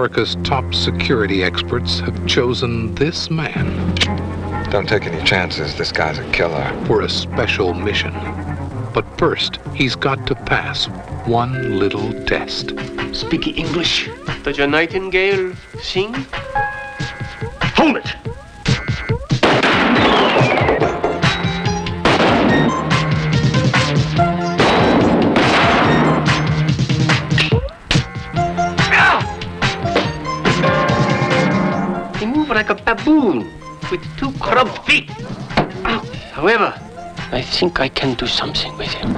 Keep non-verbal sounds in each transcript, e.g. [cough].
America's top security experts have chosen this man Don't take any chances. This guy's a killer. for a special mission. But first, he's got to pass one little test. Speak English. Does your nightingale sing? Hold it! However, I think I can do something with him.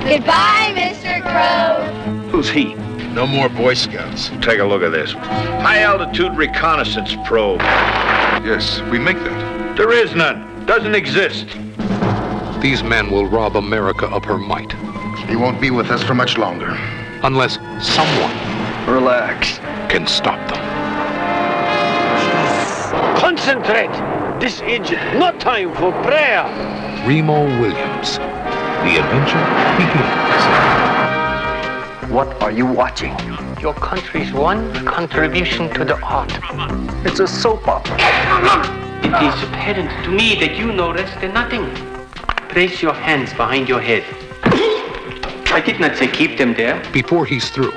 Goodbye, Mr. Crow. Who's he? No more Boy Scouts. Take a look at this. High altitude reconnaissance probe. Yes, we make that. There is none. Doesn't exist. These men will rob America of her might He won't be with us for much longer. unless someone Relax. can stop them. Concentrate. This is not time for prayer. Remo Williams. The adventure begins. What are you watching? Your country's one contribution to the art. It's a soap opera. It is apparent to me that you know less than nothing. Place your hands behind your head. I did not say keep them there. Before he's through,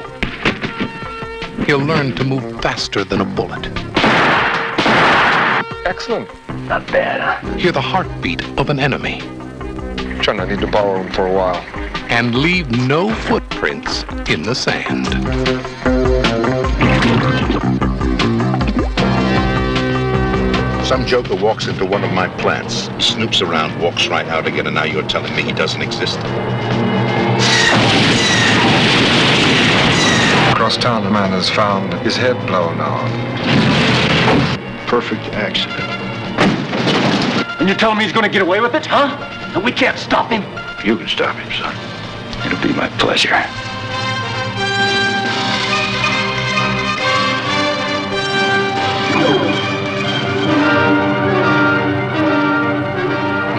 he'll learn to move faster than a bullet. Excellent. Not bad, huh? Hear the heartbeat of an enemy John, I need to borrow him for a while. and leave no footprints in the sand. Some joker walks into one of my plants, snoops around, walks right out again, and now you're telling me he doesn't exist. Across town, a man has found his head blown off. Perfect accident. And you're telling me he's gonna get away with it, huh? And we can't stop him? You can stop him, son. It'll be my pleasure.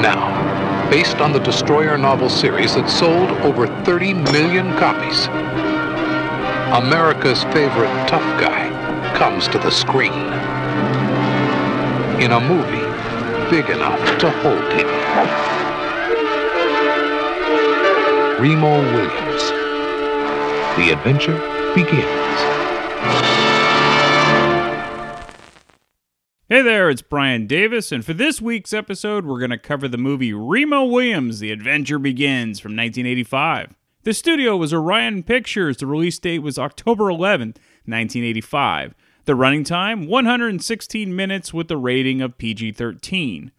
Now, based on the Destroyer novel series that sold over 30 million copies, America's favorite tough guy comes to the screen. In a movie big enough to hold him. Remo Williams. The adventure begins. Hey there, it's Brian Davis, and for this week's episode, we're going to cover the movie Remo Williams The Adventure Begins from 1985. The studio was Orion Pictures. The release date was October 11th, 1985. The running time 116 minutes with a rating of PG 13.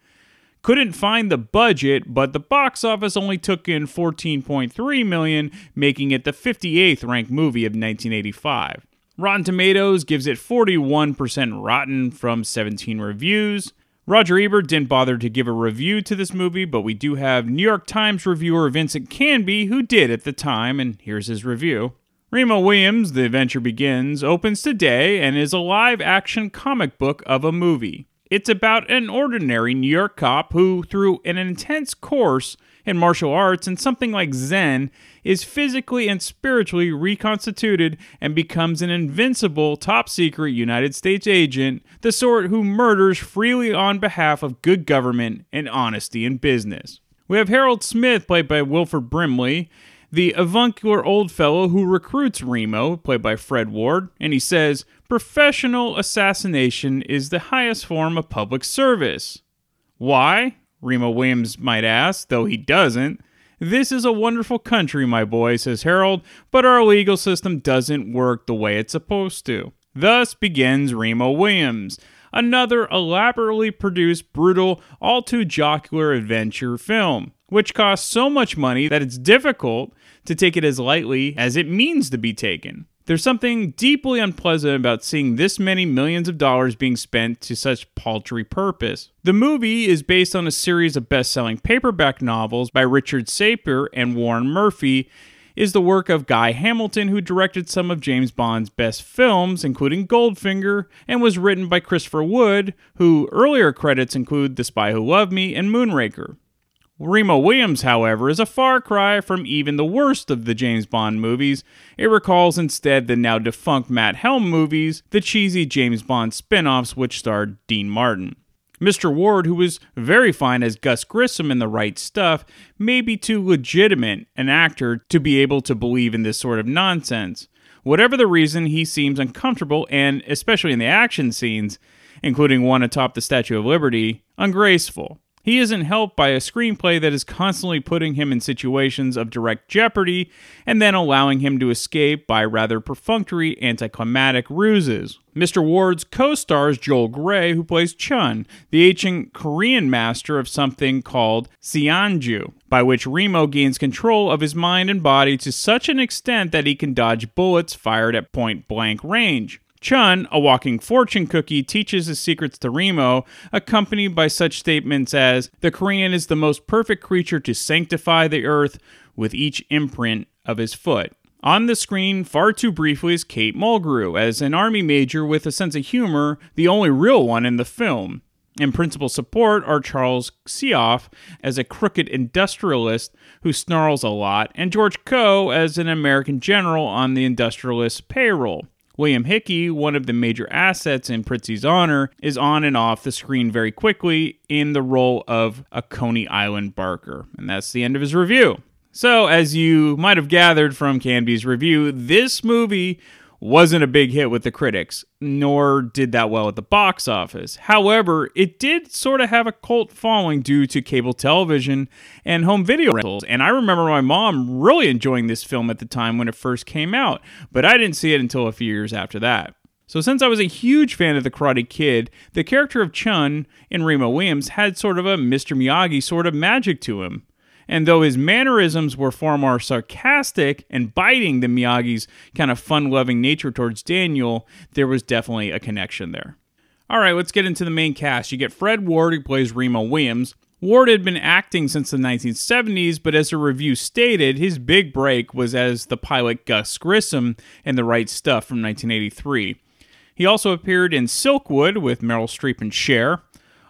Couldn't find the budget, but the box office only took in 14.3 million, making it the 58th ranked movie of 1985. Rotten Tomatoes gives it 41% rotten from 17 reviews. Roger Ebert didn't bother to give a review to this movie, but we do have New York Times reviewer Vincent Canby who did at the time, and here's his review. Remo Williams, The Adventure Begins, opens today and is a live action comic book of a movie. It's about an ordinary New York cop who, through an intense course in martial arts and something like Zen, is physically and spiritually reconstituted and becomes an invincible top secret United States agent, the sort who murders freely on behalf of good government and honesty in business. We have Harold Smith, played by Wilford Brimley, the avuncular old fellow who recruits Remo, played by Fred Ward, and he says, Professional assassination is the highest form of public service. Why? Remo Williams might ask, though he doesn't. This is a wonderful country, my boy, says Harold, but our legal system doesn't work the way it's supposed to. Thus begins Remo Williams, another elaborately produced, brutal, all too jocular adventure film, which costs so much money that it's difficult to take it as lightly as it means to be taken. There's something deeply unpleasant about seeing this many millions of dollars being spent to such paltry purpose. The movie is based on a series of best selling paperback novels by Richard Sapir and Warren Murphy. Is the work of Guy Hamilton, who directed some of James Bond's best films, including Goldfinger, and was written by Christopher Wood, who earlier credits include The Spy Who Loved Me and Moonraker. Remo Williams, however, is a far cry from even the worst of the James Bond movies. It recalls instead the now defunct Matt Helm movies, the cheesy James Bond spin offs which starred Dean Martin. Mr. Ward, who was very fine as Gus Grissom in The Right Stuff, may be too legitimate an actor to be able to believe in this sort of nonsense. Whatever the reason, he seems uncomfortable and, especially in the action scenes, including one atop the Statue of Liberty, ungraceful. He isn't helped by a screenplay that is constantly putting him in situations of direct jeopardy and then allowing him to escape by rather perfunctory anticlimactic ruses. Mr. Ward's co stars Joel Grey, who plays Chun, the ancient Korean master of something called Sinanju, by which Remo gains control of his mind and body to such an extent that he can dodge bullets fired at point blank range. Chun, a walking fortune cookie, teaches his secrets to Remo, accompanied by such statements as The Korean is the most perfect creature to sanctify the earth with each imprint of his foot. On the screen, far too briefly, is Kate Mulgrew as an army major with a sense of humor, the only real one in the film. In principal support are Charles Cioffi as a crooked industrialist who snarls a lot, and George Coe as an American general on the industrialist payroll. William Hickey, one of the major assets in Prizzi's honor, is on and off the screen very quickly in the role of a Coney Island Barker. And that's the end of his review. So, as you might have gathered from Canby's review, this movie wasn't a big hit with the critics, nor did that well at the box office. However, it did sort of have a cult following due to cable television and home video rentals. And I remember my mom really enjoying this film at the time when it first came out, but I didn't see it until a few years after that. So, since I was a huge fan of The Karate Kid, the character of Chun in Remo Williams had sort of a Mr. Miyagi sort of magic to him. And though his mannerisms were far more sarcastic and biting than Miyagi's kind of fun loving nature towards Daniel, there was definitely a connection there. All right, let's get into the main cast. You get Fred Ward, who plays Remo Williams. Ward had been acting since the 1970s, but as a review stated, his big break was as the pilot Gus Grissom in The Right Stuff from 1983. He also appeared in Silkwood with Meryl Streep and Cher,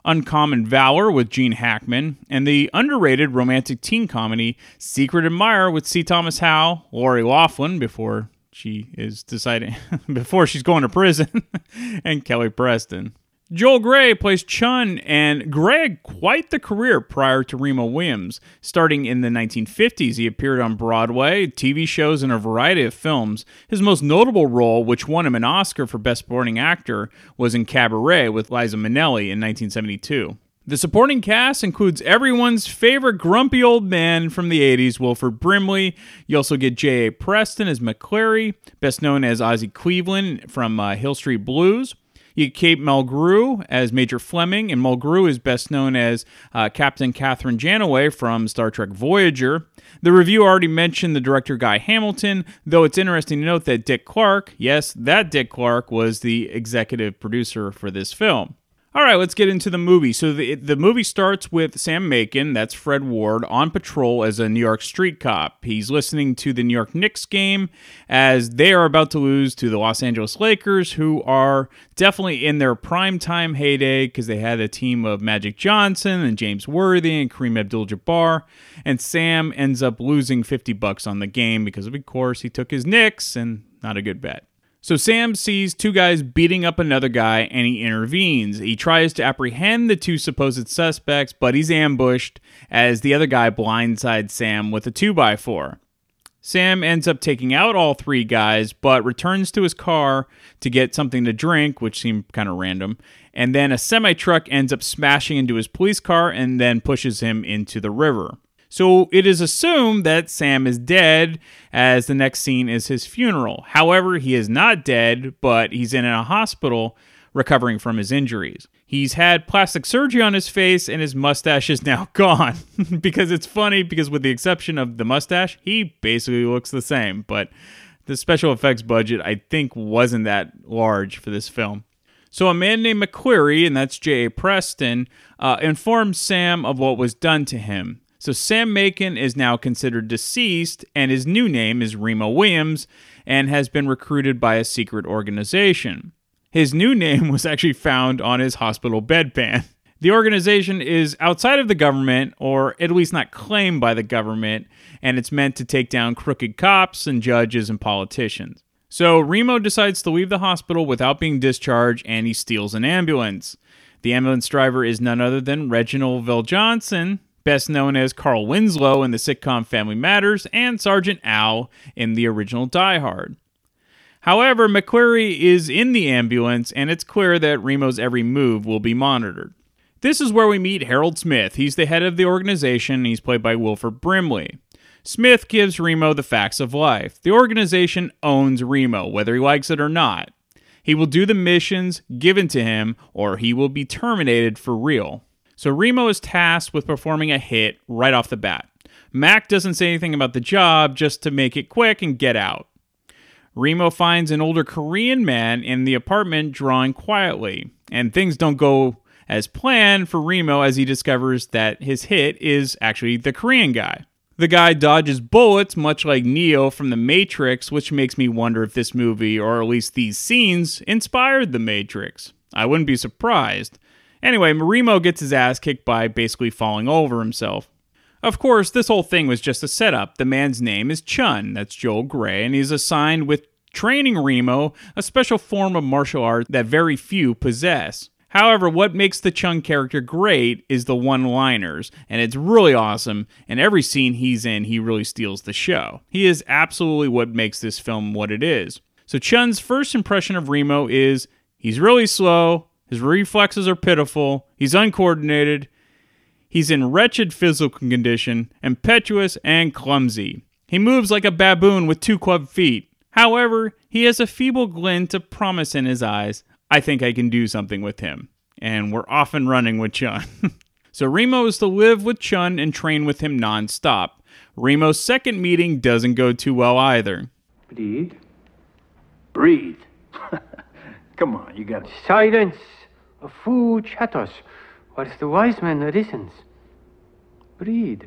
Uncommon Valor with Gene Hackman, and the underrated romantic teen comedy Secret Admirer with C. Thomas Howell, Lori Loughlin before she is deciding [laughs] before she's going to prison, [laughs] and Kelly Preston. Joel Grey plays Chun, and had quite the career prior to Remo Williams. Starting in the 1950s, he appeared on Broadway, TV shows, and a variety of films. His most notable role, which won him an Oscar for Best Supporting Actor, was in Cabaret with Liza Minnelli in 1972. The supporting cast includes everyone's favorite grumpy old man from the 80s, Wilford Brimley. You also get J.A. Preston as McClary, best known as Ozzie Cleveland from uh, Hill Street Blues. You Mulgrew as Major Fleming, and Mulgrew is best known as uh, Captain Kathryn Janeway from Star Trek Voyager. The review already mentioned the director Guy Hamilton, though it's interesting to note that Dick Clark, yes, that Dick Clark, was the executive producer for this film. All right, let's get into the movie. So the the movie starts with Sam Macon, that's Fred Ward, on patrol as a New York street cop. He's listening to the New York Knicks game as they are about to lose to the Los Angeles Lakers, who are definitely in their prime time heyday because they had a team of Magic Johnson and James Worthy and Kareem Abdul-Jabbar. And Sam ends up losing 50 bucks on the game because of course he took his Knicks and not a good bet. So Sam sees two guys beating up another guy and he intervenes. He tries to apprehend the two supposed suspects, but he's ambushed as the other guy blindsides Sam with a 2x4. Sam ends up taking out all three guys, but returns to his car to get something to drink, which seemed kind of random. And then a semi truck ends up smashing into his police car and then pushes him into the river. So it is assumed that Sam is dead, as the next scene is his funeral. However, he is not dead, but he's in a hospital recovering from his injuries. He's had plastic surgery on his face, and his mustache is now [laughs] gone. [laughs] because it's funny, because with the exception of the mustache, he basically looks the same. But the special effects budget, I think, wasn't that large for this film. So a man named McQuarrie, and that's J.A. Preston, uh, Sam of what was done to him. So Sam Macon is now considered deceased, and his new name is Remo Williams, and has been recruited by a secret organization. His new name was actually found on his hospital bedpan. The organization is outside of the government, or at least not claimed by the government, and it's meant to take down crooked cops and judges and politicians. So Remo decides to leave the hospital without being discharged and he steals an ambulance. The ambulance driver is none other than Reginald VelJohnson, best known as Carl Winslow in the sitcom Family Matters and Sergeant Al in the original Die Hard. However, McQuarrie is in the ambulance and it's clear that Remo's every move will be monitored. This is where we meet Harold Smith. He's the head of the organization. He's played by Wilford Brimley. Smith gives Remo the facts of life. The organization owns Remo, whether he likes it or not. He will do the missions given to him, or he will be terminated for real. So Remo is tasked with performing a hit right off the bat. Mac doesn't say anything about the job, just to make it quick and get out. Remo finds an older Korean man in the apartment drawing quietly, and things don't go as planned for Remo as he discovers that his hit is actually the Korean guy. The guy dodges bullets, much like Neo from The Matrix, which makes me wonder if this movie, or at least these scenes, inspired The Matrix. I wouldn't be surprised. Anyway, Remo gets his ass kicked by basically falling over himself. Of course, this whole thing was just a setup. The man's name is Chun, that's Joel Grey, and he's assigned with training Remo, a special form of martial art that very few possess. However, what makes the Chun character great is the one liners, and it's really awesome. And every scene he's in, he really steals the show. He is absolutely what makes this film what it is. So, Chun's first impression of Remo is he's really slow, his reflexes are pitiful, he's uncoordinated, he's in wretched physical condition, impetuous, and clumsy. He moves like a baboon with two club feet. However, he has a feeble glint of promise in his eyes, I think I can do something with him. And we're off and running with Chun. [laughs] so Remo is to live with Chun and train with him nonstop. Remo's second meeting doesn't go too well either. Breathe. Breathe. [laughs] Come on, you got Silence. A fool chatters, whilst the wise man listens. Breathe.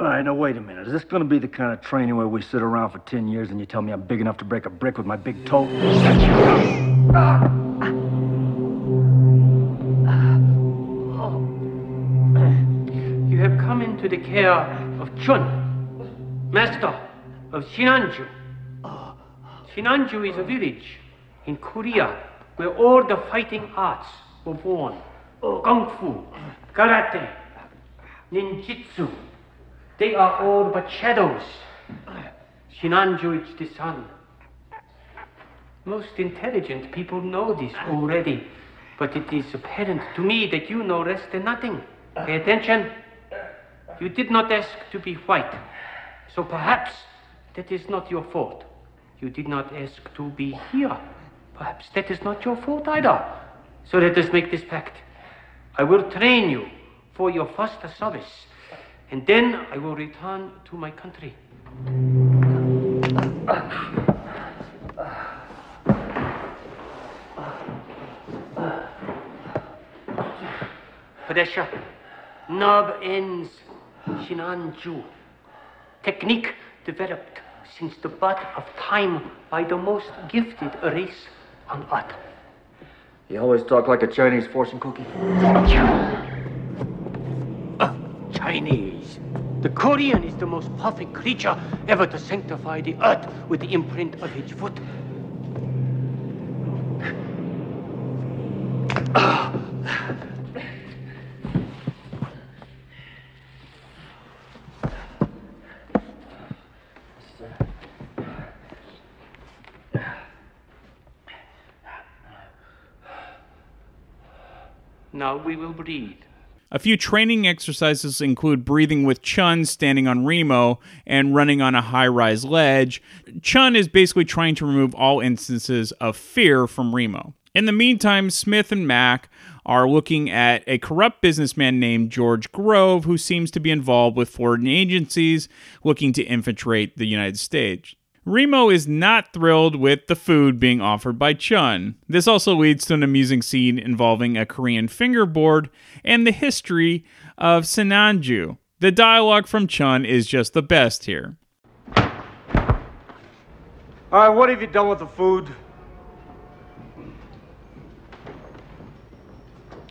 All right, now wait a minute. Is this going to be the kind of training where we sit around for 10 years and you tell me I'm big enough to break a brick with my big toe? Into the care of Chun, master of Shinanju. Shinanju is a village in Korea where all the fighting arts were born. Kung Fu, Karate, Ninjutsu. They are all but shadows. Shinanju is the sun. Most intelligent people know this already, but it is apparent to me that you know less than nothing. Pay attention. You did not ask to be white, so perhaps that is not your fault. You did not ask to be here. Perhaps that is not your fault either. So let us make this pact. I will train you for your first service, and then I will return to my country. Pressure. Knob ends. Shinanju. Technique developed since the birth of time by the most gifted race on earth. You always talk like a Chinese fortune cookie. Chinese. The Korean is the most perfect creature ever to sanctify the earth with the imprint of his foot. Now we will breathe. A few training exercises include breathing with Chun standing on Remo and running on a high rise ledge. Chun is basically trying to remove all instances of fear from Remo. In the meantime, Smith and Mac are looking at a corrupt businessman named George Grove who seems to be involved with foreign agencies looking to infiltrate the United States. Remo is not thrilled with the food being offered by Chun. This also leads to an amusing scene involving a Korean fingerboard and the history of Sinanju. The dialogue from Chun is just the best here. All right, what have you done with the food?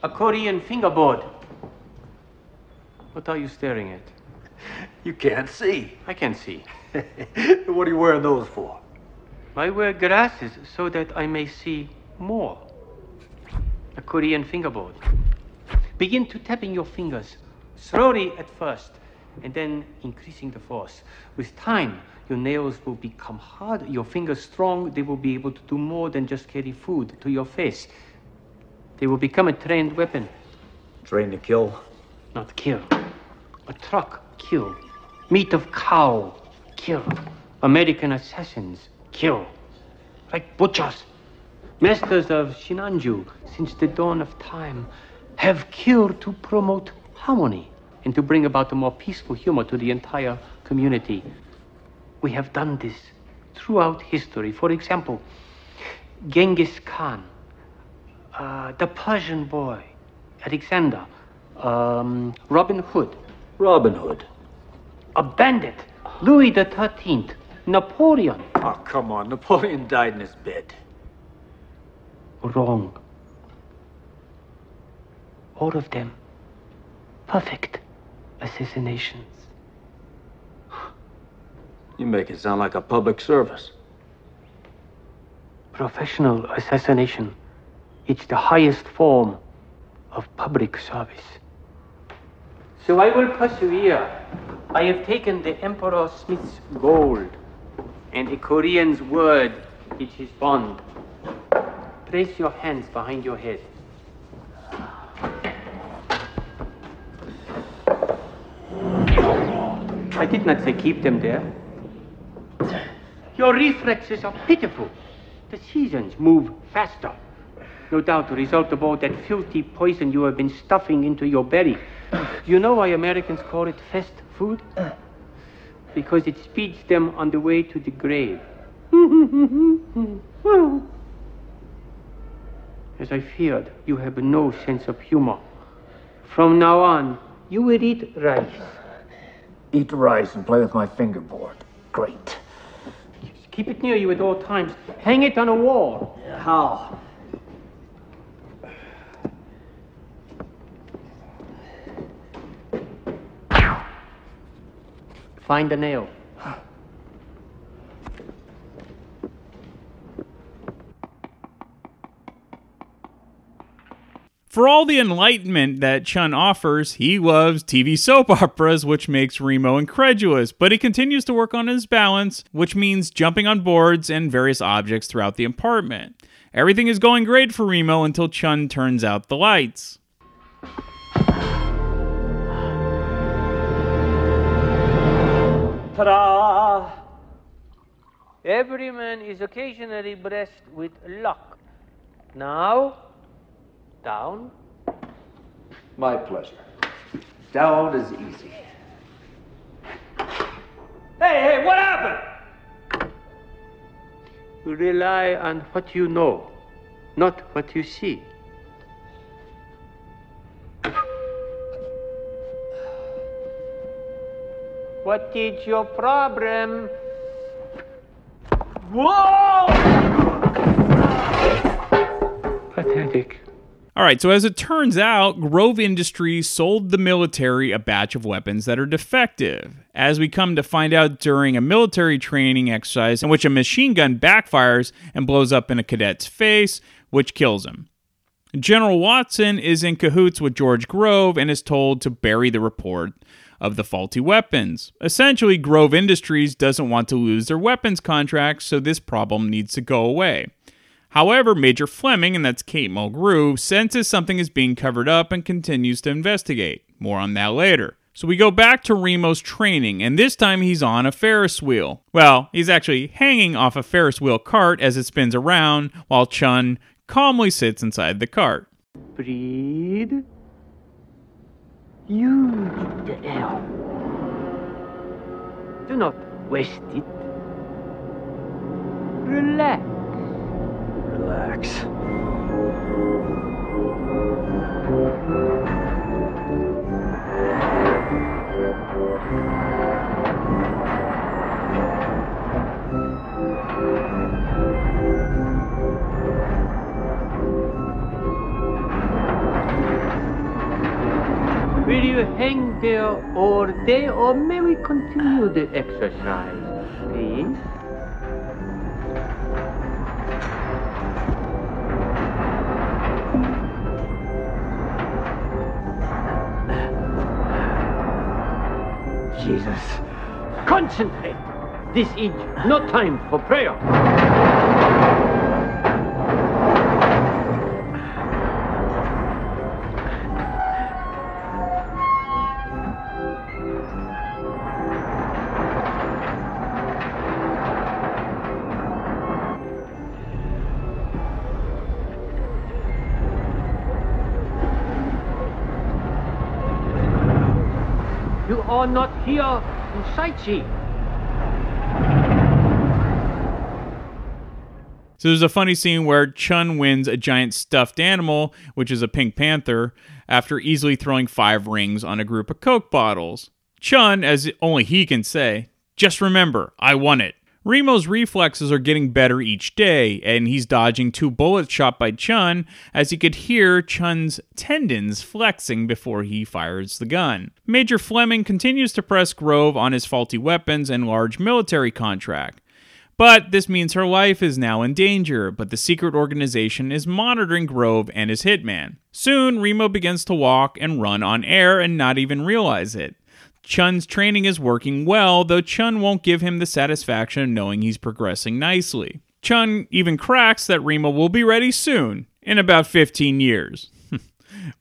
A Korean fingerboard. What are you staring at? You can't see. I can see. [laughs] what are you wearing those for? I wear glasses so that I may see more. A Korean fingerboard. Begin to tapping your fingers, slowly at first, and then increasing the force. With time, your nails will become hard, your fingers strong, they will be able to do more than just carry food to your face. They will become a trained weapon. Trained to kill? Not kill. A truck, kill. Meat of cow, kill. American assassins, kill. Like butchers. Masters of Shinanju, since the dawn of time, have killed to promote harmony and to bring about a more peaceful humor to the entire community. We have done this throughout history. For example, Genghis Khan, uh, the Persian boy, Alexander, um, Robin Hood, Robin Hood. A bandit, Louis the Thirteenth, Napoleon. Oh, come on. Napoleon died in his bed. Wrong. All of them perfect assassinations. You make it sound like a public service. Professional assassination. It's the highest form of public service. So I will persevere. I have taken the Emperor Smith's gold and a Korean's word, is bond. Place your hands behind your head. I did not say keep them there. Your reflexes are pitiful. The seasons move faster. No doubt the result of all that filthy poison you have been stuffing into your belly. You know why Americans call it fast food? Because it speeds them on the way to the grave. [laughs] As I feared, you have no sense of humor. From now on, you will eat rice. Eat rice and play with my fingerboard. Great. Keep it near you at all times. Hang it on a wall. How? Find a nail. For all the enlightenment that Chun offers, he loves TV soap operas, which makes Remo incredulous, but he continues to work on his balance, which means jumping on boards and various objects throughout the apartment. Everything is going great for Remo until Chun turns out the lights. Ta-da! Every man is occasionally blessed with luck. Now, down. My pleasure. Down is easy. Hey, hey, what happened? You rely on what you know, not what you see. What is your problem? Whoa! Pathetic. All right, so as it turns out, Grove Industries sold the military a batch of weapons that are defective. As we come to find out during a military training exercise in which a machine gun backfires and blows up in a cadet's face, which kills him. General Watson is in cahoots with George Grove and is told to bury the report of the faulty weapons. Essentially, Grove Industries doesn't want to lose their weapons contracts, so this problem needs to go away. However, Major Fleming, and that's Kate Mulgrew, senses something is being covered up and continues to investigate. More on that later. So we go back to Remo's training, and this time he's on a Ferris wheel. Well, he's actually hanging off a Ferris wheel cart as it spins around, while Chun calmly sits inside the cart. Use the air. Do not waste it. Relax. Relax. Will you hang there all day or may we continue the exercise, please? Jesus. Concentrate. This is no time for prayer. Are not here to sightsee. So there's a funny scene where Chun wins a giant stuffed animal, which is a pink panther, after easily throwing five rings on a group of Coke bottles. Chun, as only he can say, just remember, I won it. Remo's reflexes are getting better each day, and he's dodging two bullets shot by Chun as he could hear Chun's tendons flexing before he fires the gun. Major Fleming continues to press Grove on his faulty weapons and large military contract. But this means her life is now in danger, but the secret organization is monitoring Grove and his hitman. Soon, Remo begins to walk and run on air and not even realize it. Chun's training is working well, though Chun won't give him the satisfaction of knowing he's progressing nicely. Chun even cracks that Remo will be ready soon, in about 15 years. [laughs]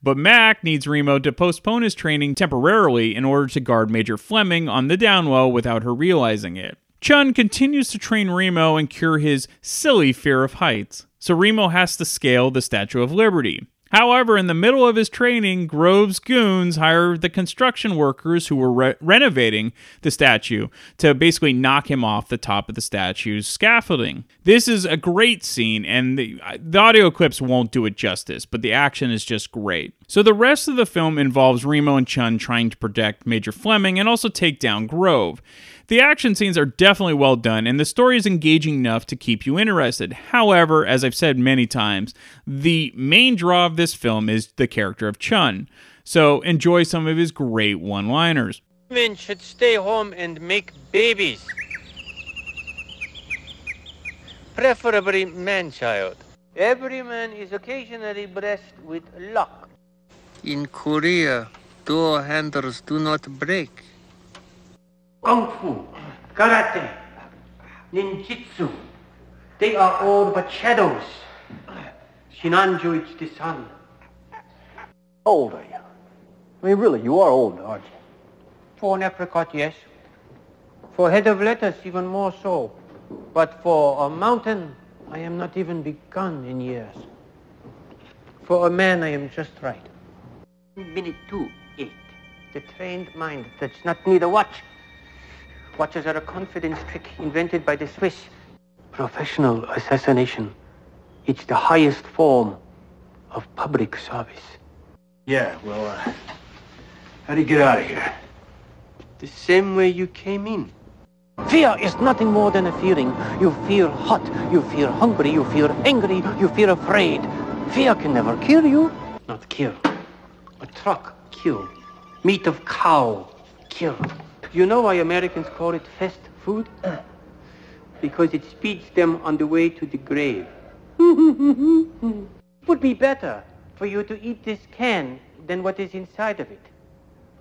but Mac needs Remo to postpone his training temporarily in order to guard Major Fleming on the down low without her realizing it. Chun continues to train Remo and cure his silly fear of heights, so Remo has to scale the Statue of Liberty. However, in the middle of his training, Grove's goons hire the construction workers who were re- renovating the statue to basically knock him off the top of the statue's scaffolding. This is a great scene, and the, the audio clips won't do it justice, but the action is just great. So the rest of the film involves Remo and Chun trying to protect Major Fleming and also take down Grove. The action scenes are definitely well done, and the story is engaging enough to keep you interested. However, as I've said many times, the main draw of this film is the character of Chun. So enjoy some of his great one liners. Men should stay home and make babies. Preferably man child. Every man is occasionally blessed with luck. In Korea, door handles do not break. Kung Fu, Karate, Ninjutsu. They are all but shadows. Shinanju is the sun. How old are you? I mean, really, you are old, aren't you? For an apricot, yes. For head of lettuce, even more so. But for a mountain, I am not even begun in years. For a man, I am just right. Minute two, eight. The trained mind does not need a watch. Watches are a confidence trick invented by the Swiss. Professional assassination. It's the highest form of public service. Yeah, well, uh, how do you get out of here? The same way you came in. Fear is nothing more than a feeling. You feel hot, you feel hungry, you feel angry, you feel afraid. Fear can never kill you. Not kill. A truck, kill. Meat of cow, kill. You know why Americans call it fast food? [clears throat] Because it speeds them on the way to the grave. It [laughs] would be better for you to eat this can than what is inside of it.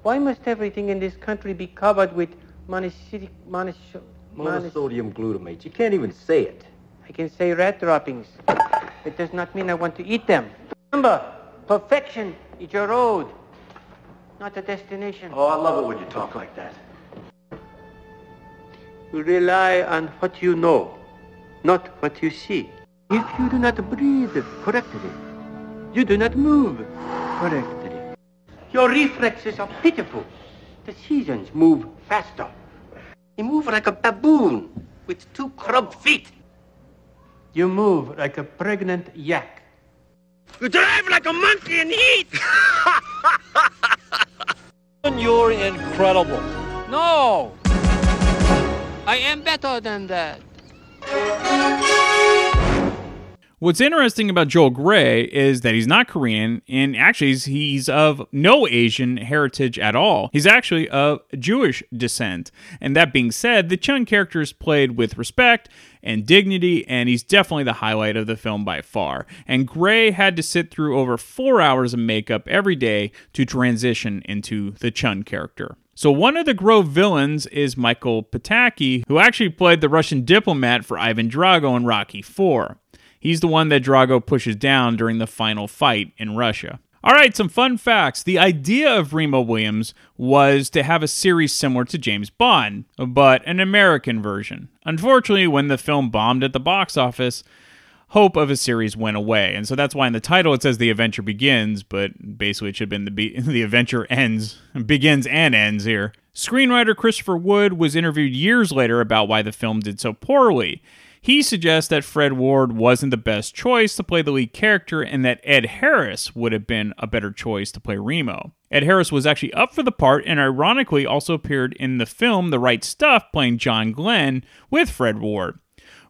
Why must everything in this country be covered with monocytic, monos- monos- Monosodium glutamate. You can't even say it. I can say rat droppings. it does not mean I want to eat them. Remember, perfection is your road, not a destination. Oh, I love it when you talk like that. Rely on what you know, not what you see. If you do not breathe correctly, you do not move correctly. Your reflexes are pitiful. The seasons move faster. You move like a baboon with two club feet. You move like a pregnant yak. You drive like a monkey in heat. [laughs] You're incredible. No! I am better than that. What's interesting about Joel Grey is that he's not Korean, and actually he's, of no Asian heritage at all. He's actually of Jewish descent. And that being said, the Chun character is played with respect and dignity, and he's definitely the highlight of the film by far. And Grey had to sit through over four hours of makeup every day to transition into the Chun character. So one of the Grove villains is Michael Pataki, who actually played the Russian diplomat for Ivan Drago in Rocky IV. He's the one that Drago pushes down during the final fight in Russia. All right, some fun facts. The idea of Remo Williams was to have a series similar to James Bond, but an American version. Unfortunately, when the film bombed at the box office, hope of a series went away. And so that's why in the title it says the adventure begins, but basically it should have been the be- [laughs] the adventure ends, begins and ends here. Screenwriter Christopher Wood was interviewed years later about why the film did so poorly. He suggests that Fred Ward wasn't the best choice to play the lead character and that Ed Harris would have been a better choice to play Remo. Ed Harris was actually up for the part and ironically also appeared in the film The Right Stuff playing John Glenn with Fred Ward.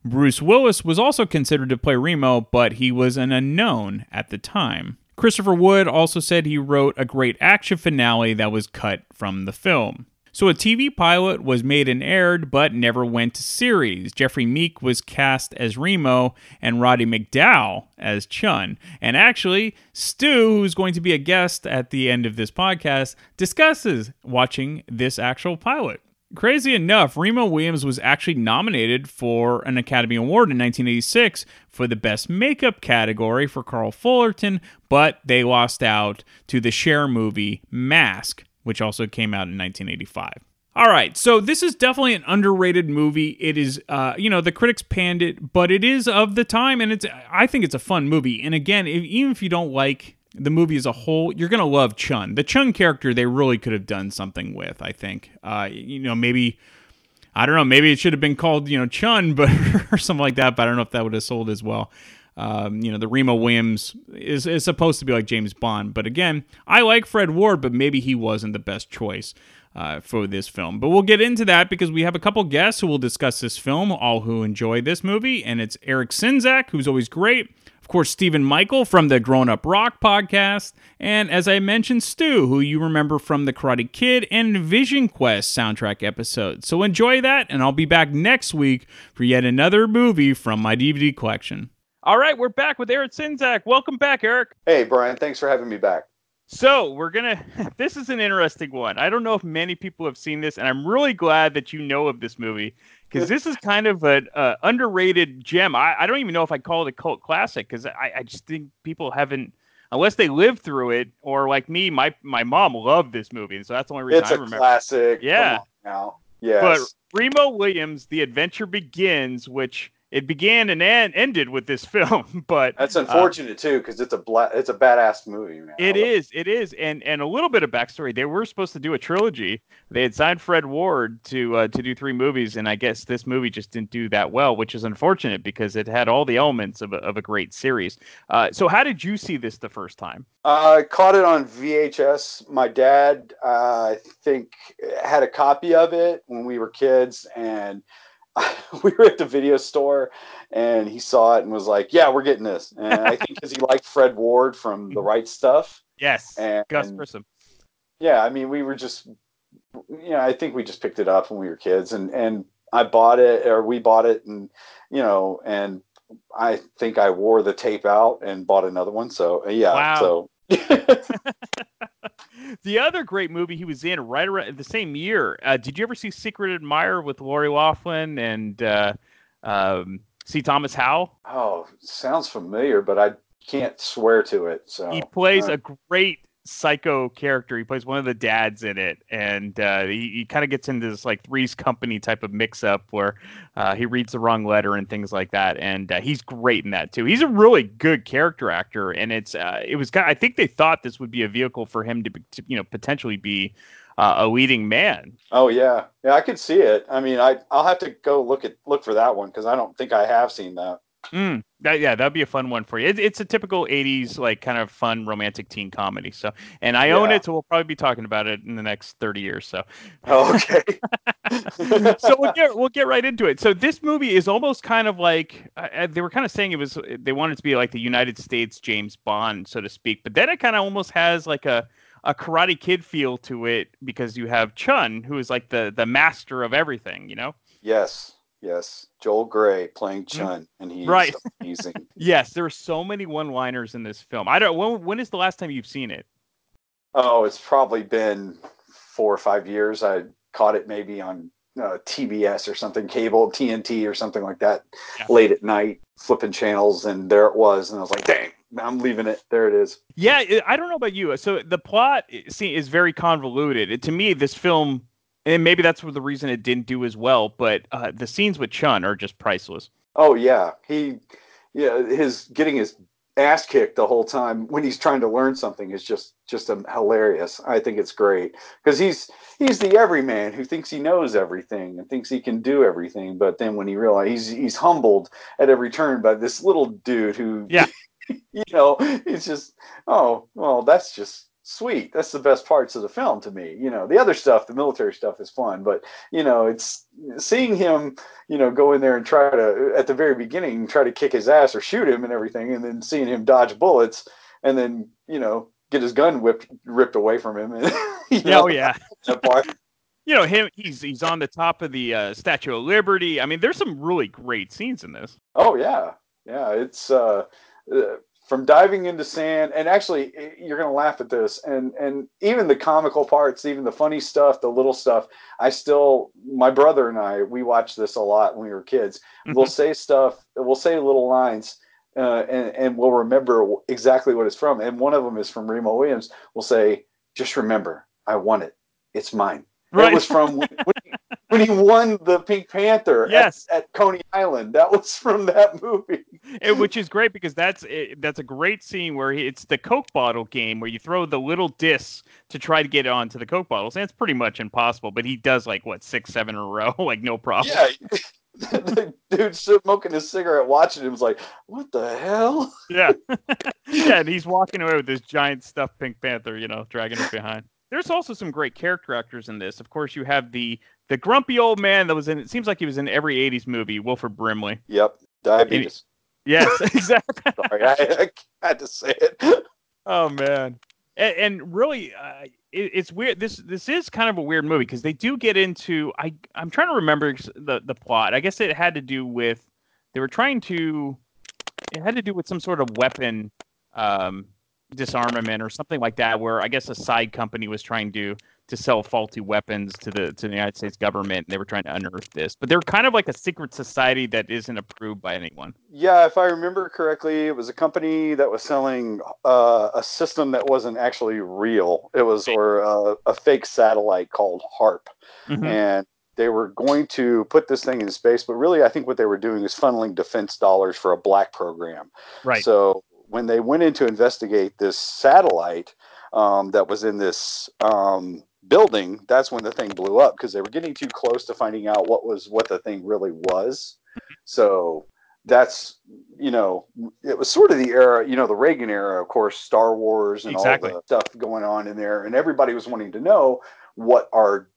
Bruce Willis was also considered to play Remo, but he was an unknown at the time. Christopher Wood also said he wrote a great action finale that was cut from the film. So a TV pilot was made and aired, but never went to series. Jeffrey Meek was cast as Remo and Roddy McDowall as Chun. And actually, Stu, who's going to be a guest at the end of this podcast, discusses watching this actual pilot. Crazy enough, Remo Williams was actually nominated for an Academy Award in 1986 for the Best Makeup category for Carl Fullerton, but they lost out to the Cher movie Mask, which also came out in 1985. All right, so this is definitely an underrated movie. It is, uh, you know, the critics panned it, but it is of the time, and it's. I think it's a fun movie. And again, if, even if you don't like the movie as a whole, you're gonna love Chun. The Chun character, they really could have done something with. I think, uh, you know, maybe. I don't know. Maybe it should have been called, you know, Chun, [laughs] but or something like that. But I don't know if that would have sold as well. Um, you know, the Remo Williams is, is supposed to be like James Bond. But again, I like Fred Ward, but maybe he wasn't the best choice uh, for this film. But we'll get into that because we have a couple guests who will discuss this film, all who enjoy this movie. And it's Eric Sinzak, who's always great. Of course, Stephen Michael from the Grown Up Rock podcast. And as I mentioned, Stu, who you remember from the Karate Kid and Vision Quest soundtrack episodes. So enjoy that, and I'll be back next week for yet another movie from my DVD collection. All right, we're back with Eric Sinzak. Welcome back, Eric. Hey, Brian. Thanks for having me back. So we're gonna. [laughs] This is an interesting one. I don't know if many people have seen this, and I'm really glad that you know of this movie because this is kind of an uh, underrated gem. I, I don't even know if I call it a cult classic because I, I just think people haven't, unless they lived through it, or like me, my my mom loved this movie, and so that's the only reason it's I a remember. classic. Yeah. now. Yes. But Remo Williams, The Adventure Begins, which it began and en- ended with this [laughs] film, but That's uh, unfortunate too, because it's a bla- it's a badass movie, man. It is, it is, and and a little bit of backstory. They were supposed to do a trilogy. They had signed Fred Ward to uh, to do three movies, and I guess this movie just didn't do that well, which is unfortunate because it had all the elements of a, of a great series. Uh, so, how did you see this the first time? I caught it on VHS. My dad, uh, I think, had a copy of it when we were kids, and [laughs] we were at the video store, and he saw it and was like, "Yeah, we're getting this." And I think [laughs] because he liked Fred Ward from The mm-hmm. Right Stuff. Yes, and, Gus Grissom. Yeah, I mean, we were just, you know, I think we just picked it up when we were kids, and and I bought it, or we bought it, and you know, and I think I wore the tape out and bought another one. So yeah, Wow. so [laughs] the other great movie he was in right around the same year. Uh, did you ever see Secret Admirer with Lori Loughlin and uh, um, C. Thomas Howell. Oh, sounds familiar, but I can't swear to it. So He plays uh, a great psycho character. He plays one of the dads in it, and uh, he, he kind of gets into this like Three's Company type of mix-up where uh, he reads the wrong letter and things like that. And uh, he's great in that too. He's a really good character actor, and it's uh, it was. kind I think they thought this would be a vehicle for him to, to you know, potentially be uh, a leading man. Oh yeah, yeah, I could see it. I mean, I I'll have to go look at look for that one because I don't think I have seen that. Mm, that, yeah, that'd be a fun one for you. It, it's a typical '80s like kind of fun romantic teen comedy. So, and I own it, so we'll probably be talking about it in the next 30 years. So, Oh, okay. [laughs] so we'll get we'll get right into it. So this movie is almost kind of like uh, uh, they were kind of saying it was they wanted it to be like the United States James Bond, so to speak. But then it kind of almost has like a a Karate Kid feel to it because you have Chun, who is like the the master of everything. You know. yes, yes. Joel Grey playing Chun, and he's. Right. [laughs] amazing. [laughs] Yes, there are so many one-liners in this film. I don't. When, when is the last time you've seen it? Oh, it's probably been four or five years. I caught it maybe on uh, TBS or something, cable, TNT or something like that, late at night, flipping channels, and there it was, and I was like, "Dang, I'm leaving it. There it is." Yeah, I don't know about you. So the plot see is very convoluted. It- to me, this film, and maybe that's the reason it didn't do as well. But uh, the scenes with Chun are just priceless. Oh yeah, he, yeah, his getting his ass kicked the whole time when he's trying to learn something is just just um, hilarious. I think it's great because he's he's the everyman who thinks he knows everything and thinks he can do everything, but then when he realizes he's he's humbled at every turn by this little dude who, Yeah. [laughs] you know, it's just oh well, that's just sweet. That's the best parts of the film to me. You know, the other stuff, the military stuff, is fun, but you know, it's seeing him you know, go in there and try to at the very beginning try to kick his ass or shoot him and everything, and then seeing him dodge bullets, and then you know get his gun whipped ripped away from him. And, [laughs] you know, oh yeah. [laughs] that part. You know him. He's he's on the top of the uh, Statue of Liberty. I mean, there's some really great scenes in this. Oh yeah, yeah. It's uh, uh, from diving into sand, and actually, you're gonna laugh at this, and and even the comical parts, even the funny stuff, the little stuff. I still, my brother and I, we watched this a lot when we were kids. We'll say stuff, we'll say little lines. Uh, and, and we'll remember exactly what it's from. And one of them is from Remo Williams. We'll say, "Just remember, I won it. It's mine." Right. It was from [laughs] when, when, he, won the Pink Panther at- Yes. at, Coney Island. That was from that movie. It, which is great because that's it, that's a great scene where he, it's the Coke bottle game where you throw the little discs to try to get onto the Coke bottles, and it's pretty much impossible. But he does like what six, seven in a row, [laughs] like no problem. Yeah. [laughs] the dude smoking his cigarette, watching him, was like, "What the hell?" Yeah. [laughs] yeah, and he's walking away with this giant stuffed Pink Panther, you know, dragging it behind. There's also some great character actors in this. Of course, you have the the grumpy old man that was in. It seems like he was in every '80s movie, Wilford Brimley. Yep, diabetes. Yes, [laughs] exactly. Sorry, I, I had to say it. [laughs] Oh man, and, and really, uh, it, it's weird. This this is kind of a weird movie because they do get into. I I'm trying to remember the the plot. I guess it had to do with they were trying to. It had to do with some sort of weapon um, disarmament or something like that. Where I guess a side company was trying to to sell faulty weapons to the to the United States government. And they were trying to unearth this, but they're kind of like a secret society that isn't approved by anyone. Yeah, if I remember correctly, it was a company that was selling uh, a system that wasn't actually real. It was or uh, a fake satellite called HARP, Mhm. and they were going to put this thing in space. But really, I think what they were doing is funneling defense dollars for a black program. Right. So when they went in to investigate this satellite um, that was in this um, building, that's when the thing blew up because they were getting too close to finding out what was what the thing really was. So that's you know it was sort of the era you know the Reagan era of course Star Wars and Exactly. all the stuff going on in there and everybody was wanting to know what our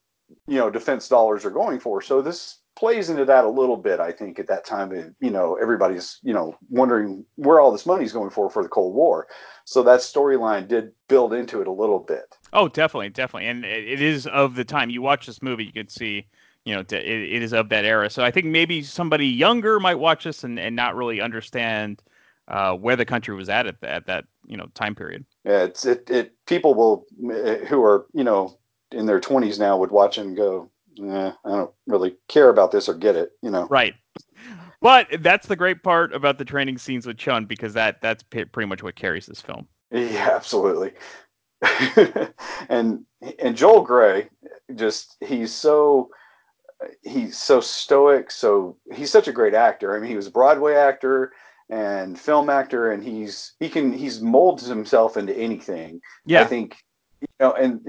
you know defense dollars are going for so this plays into that a little bit I think at that time you know everybody's you know wondering where all this money's going for for the Cold War so that storyline did build into it a little bit Oh, definitely, definitely, and it, is of the time. You watch this movie, you can see, you know, it, it is of that era. So I think maybe somebody younger might watch this and, and not really understand uh, where the country was at at, that at that you know time period. Yeah, it's it, it people will uh, who are you know in their twenties now would watch and go, eh, I don't really care about this or get it, you know. Right. But that's the great part about the training scenes with Chun because that that's pretty much what carries this film. Yeah, absolutely. [laughs] and and Joel Grey, just he's so he's so stoic. So he's such a great actor. I mean, he was a Broadway actor and film actor, and he's he can he's molds himself into anything. Yeah, I think you know, and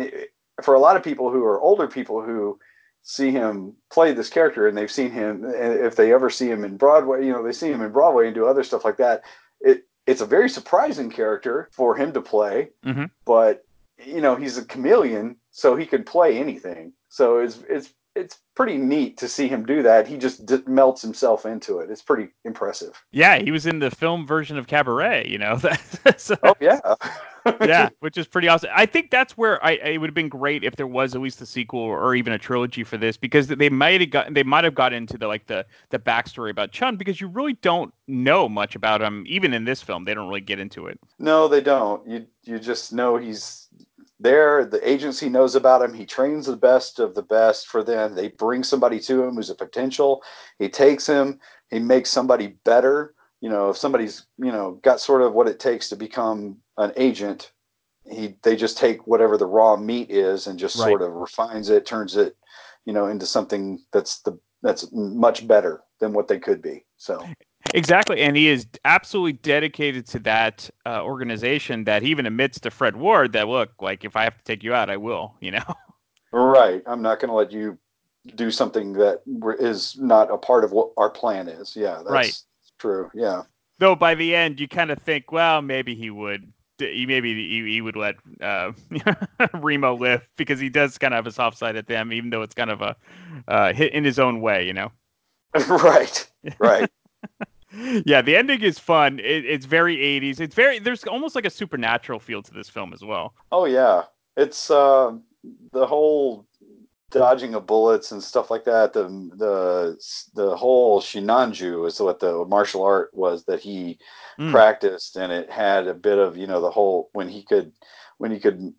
for a lot of people who are older people who see him play this character and they've seen him if they ever see him in broadway you know they see him in broadway and do other stuff like that it it's a very surprising character for him to play mm-hmm. but you know he's a chameleon so he could play anything so it's it's it's pretty neat to see him do that. He just d- melts himself into it. It's pretty impressive. Yeah, he was in the film version of Cabaret. You know. [laughs] so, oh yeah. [laughs] yeah, which is pretty awesome. I think that's where I it would have been great if there was at least a sequel or even a trilogy for this because they might have got they might have got into the like the the backstory about Chun because you really don't know much about him even in this film. They don't really get into it. No, they don't. You you just know he's there. The agency knows about him. He trains the best of the best for them. They bring somebody to him who's a potential. He takes him. He makes somebody better. You know, if somebody's you know got sort of what it takes to become an agent, he they just take whatever the raw meat is and just right. sort of refines it, turns it, you know, into something that's the that's much better than what they could be. So Exactly, and he is absolutely dedicated to that uh, organization. That he even admits to Fred Ward that look, like if I have to take you out, I will. [laughs] You know. Right. I'm not going to let you do something that is not a part of what our plan is. Yeah, that's right. true. Yeah. Though by the end, you kind of think, well, maybe he would. Maybe he, he would let uh, [laughs] Remo live because he does kind of have a soft side at them, even though it's kind of a uh, hit in his own way, you know. [laughs] right. Right. Yeah, the ending is fun. It, it's very 80s. It's very there's almost like a supernatural feel to this film as well. Oh yeah, it's uh, the whole dodging of bullets and stuff like that. The the the whole Sinanju is what the martial art was that he mm. practiced, and it had a bit of you know the whole when he could when he could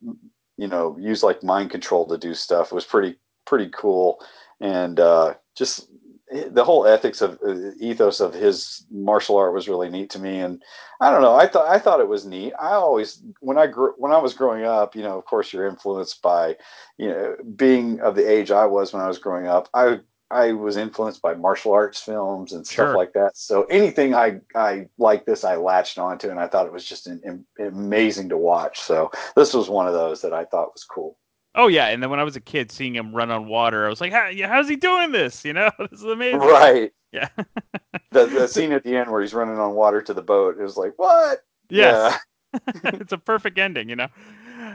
you know use like mind control to do stuff. It was pretty pretty cool, and uh, just the whole ethics of uh, ethos of his martial art was really neat to me. And i don't know i thought i thought it was neat. I always when i grew when i was growing up you know of course you're influenced by you know being of the age i was when i was growing up i i was influenced by martial arts films and stuff sure. like that. So anything i i like this i latched onto and i thought it was just an, an, amazing to watch. So this was one of those that i thought was cool Oh yeah, and then when I was a kid, seeing him run on water, I was like, How, "How's he doing this? You know, [laughs] this is amazing." Right. Yeah. [laughs] the the scene at the end where he's running on water to the boat is like, what? Yes. Yeah. [laughs] it's a perfect ending, you know.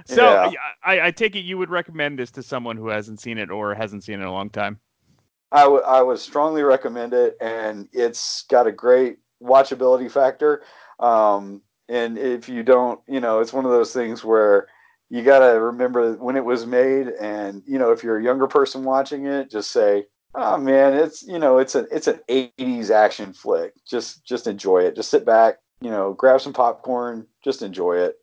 So yeah. I, I take it you would recommend this to someone who hasn't seen it or hasn't seen it in a long time. I, w- I would strongly recommend it, and it's got a great watchability factor. Um, and if you don't, you know, it's one of those things where you got to remember when it was made and you know if you're a younger person watching it just say oh man it's you know it's an it's an 80s action flick. Just just enjoy it. Just sit back you know grab some popcorn just enjoy it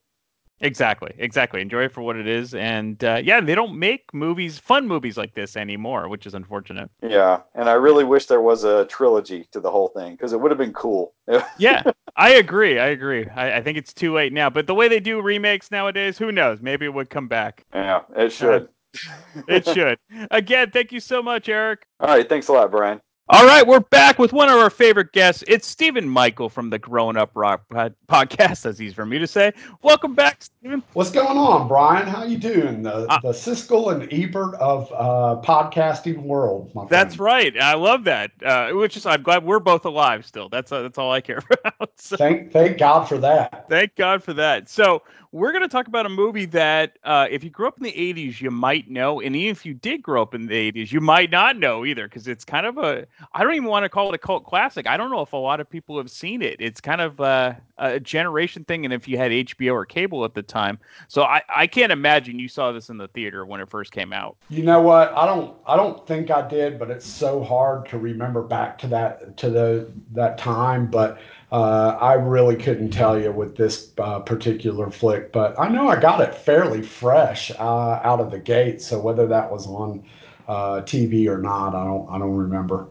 Exactly, exactly. Enjoy it for what it is, and uh, yeah, they don't make movies, fun movies like this anymore, which is unfortunate. Yeah, and I really wish there was a trilogy to the whole thing because it would have been cool. yeah, [laughs] I agree. I agree. I, I, think it's too late now, but the way they do remakes nowadays, who knows? Maybe it would come back. Yeah, it should. Uh, it [laughs] should. Again, thank you so much, Eric. All right, thanks a lot, Brian. All right, we're back with one of our favorite guests. It's Stephen Michael from the Grown Up Rock podcast, as he's for me to say. Welcome back, Stephen. What's going on, Brian? How you doing? The, uh, the Siskel and Ebert of uh, podcasting world, my friend. That's right. I love that. Uh, which is, I'm glad we're both alive still. That's uh, that's all I care [laughs] about. So, thank thank God for that. Thank God for that. So we're going to talk about a movie that uh, if you grew up in the 80s you might know and even if you did grow up in the 80s you might not know either because it's kind of a i don't even want to call it a cult classic. I don't know if a lot of people have seen it. It's kind of a, a generation thing and if you had hbo or cable at the time. So I, I can't imagine you saw this in the theater when it first came out. You know what? I don't i don't think i did but it's so hard to remember back to that to the that time but uh, I really couldn't tell you with this uh, particular flick, but I know I got it fairly fresh uh, out of the gate. So whether that was on uh, TV or not, I don't I don't remember.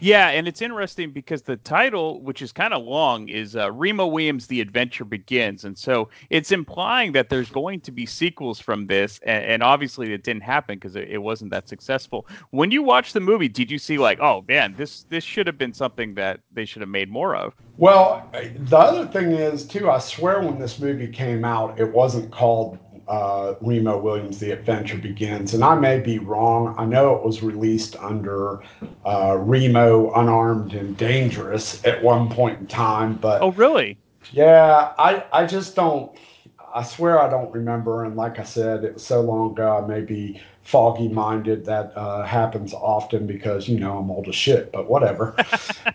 Yeah, and it's interesting because the title, which is kind of long, is uh, Remo Williams: The Adventure Begins, and so it's implying that there's going to be sequels from this, and, and obviously it didn't happen because it, it, wasn't that successful. When you watched the movie, did you see like, oh man, this this should have been something that they should have made more of? Well, the other thing is too, I swear when this movie came out, it wasn't called uh, Remo Williams, The Adventure Begins. And I may be wrong. I know it was released under uh, Remo Unarmed and Dangerous at one point in time. But oh, really? Yeah, I, I just don't. I swear I don't remember. And like I said, it was so long ago, I may be foggy minded. That uh, happens often because, you know, I'm old as shit, but whatever.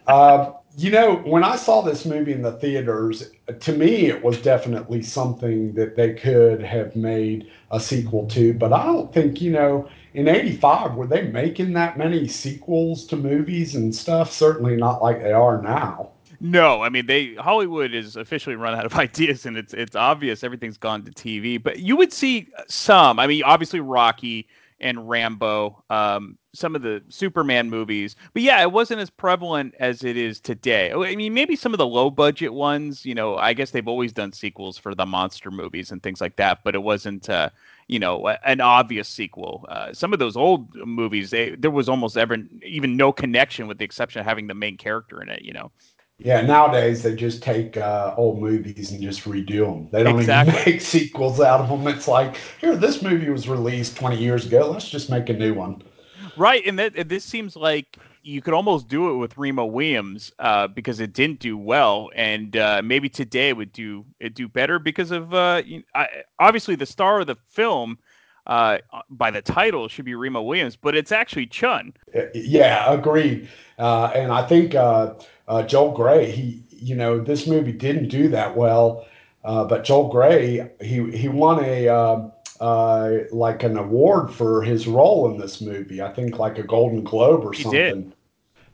uh, [laughs] you know, when I saw this movie in the theaters, to me, it was definitely something that they could have made a sequel to. But I don't think, you know, in 85, were they making that many sequels to movies and stuff? Certainly not like they are now. No, I mean they Hollywood is officially run out of [laughs] ideas, and it's it's obvious everything's gone to TV. But you would see some. I mean, obviously Rocky and Rambo, um, some of the Superman movies. But yeah, it wasn't as prevalent as it is today. I mean, maybe some of the low budget ones, you know, I guess they've always done sequels for the monster movies and things like that, but it wasn't, uh, you know, an obvious sequel. Uh, some of those old movies, they, there was almost ever even no connection with the exception of having the main character in it, you know. Yeah, nowadays they just take uh, old movies and just redo them. They don't exactly. even [laughs] make sequels out of them. It's like, here, this movie was released 20 years ago. Let's just make a new one. Right, and that this seems like you could almost do it with Remo Williams uh, because it didn't do well, and uh, maybe today it would do it do better because of uh, I, obviously the star of the film uh, by the title should be Remo Williams, but it's actually Chun. Yeah, agreed. Uh, and I think uh, uh, Joel Grey, he, you know, this movie didn't do that well, uh, but Joel Grey, he he won a uh, like an award for his role in this movie. I think like a Golden Globe or something.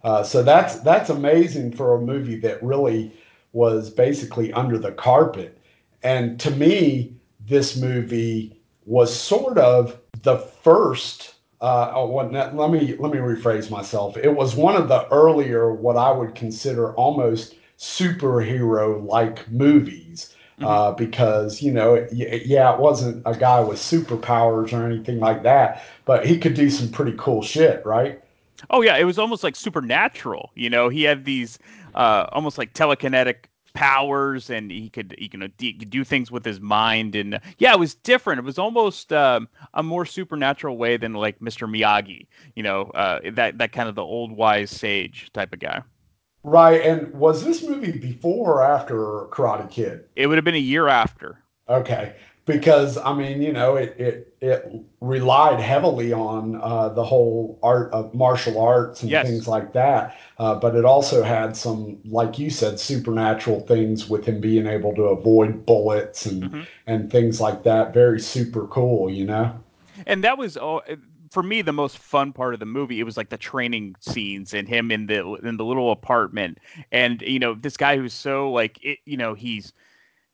Uh, so that's that's amazing for a movie that really was basically under the carpet. And to me, this movie was sort of the first uh, oh, let me let me rephrase myself. It was one of the earlier, what I would consider almost superhero-like movies, mm-hmm. Uh, because you know, yeah, it wasn't a guy with superpowers or anything like that, but he could do some pretty cool shit, right? Oh yeah, it was almost like supernatural. You know, he had these uh, almost like telekinetic powers and he could he can do things with his mind and yeah it was different it was almost um, a more supernatural way than like mr miyagi you know uh, that that kind of the old wise sage type of guy right and was this movie before or after karate kid it would have been a year after okay because I mean, you know, it it it relied heavily on uh, the whole art of martial arts and yes. things like that. Uh, but it also had some, like you said, supernatural things with him being able to avoid bullets and mm-hmm. and things like that. Very super cool, you know. And that was oh, for me the most fun part of the movie. It was like the training scenes and him in the in the little apartment, and you know, this guy who's so like it, you know, he's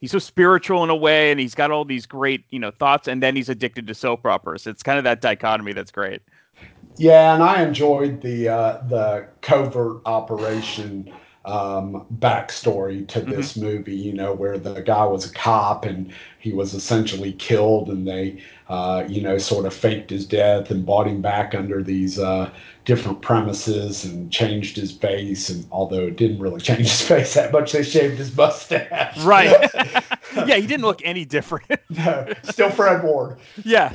he's so spiritual in a way and he's got all these great you know thoughts and then he's addicted to soap operas it's kind of that dichotomy that's great yeah and i enjoyed the uh the covert operation um, backstory to this mm-hmm. movie, you know, where the guy was a cop and he was essentially killed, and they, uh, you know, sort of faked his death and bought him back under these uh, different premises and changed his face. And although it didn't really [laughs] change his face that much, they shaved his mustache. Right. [laughs] yeah, he didn't look any different. [laughs] no, still Fred Ward. Yeah.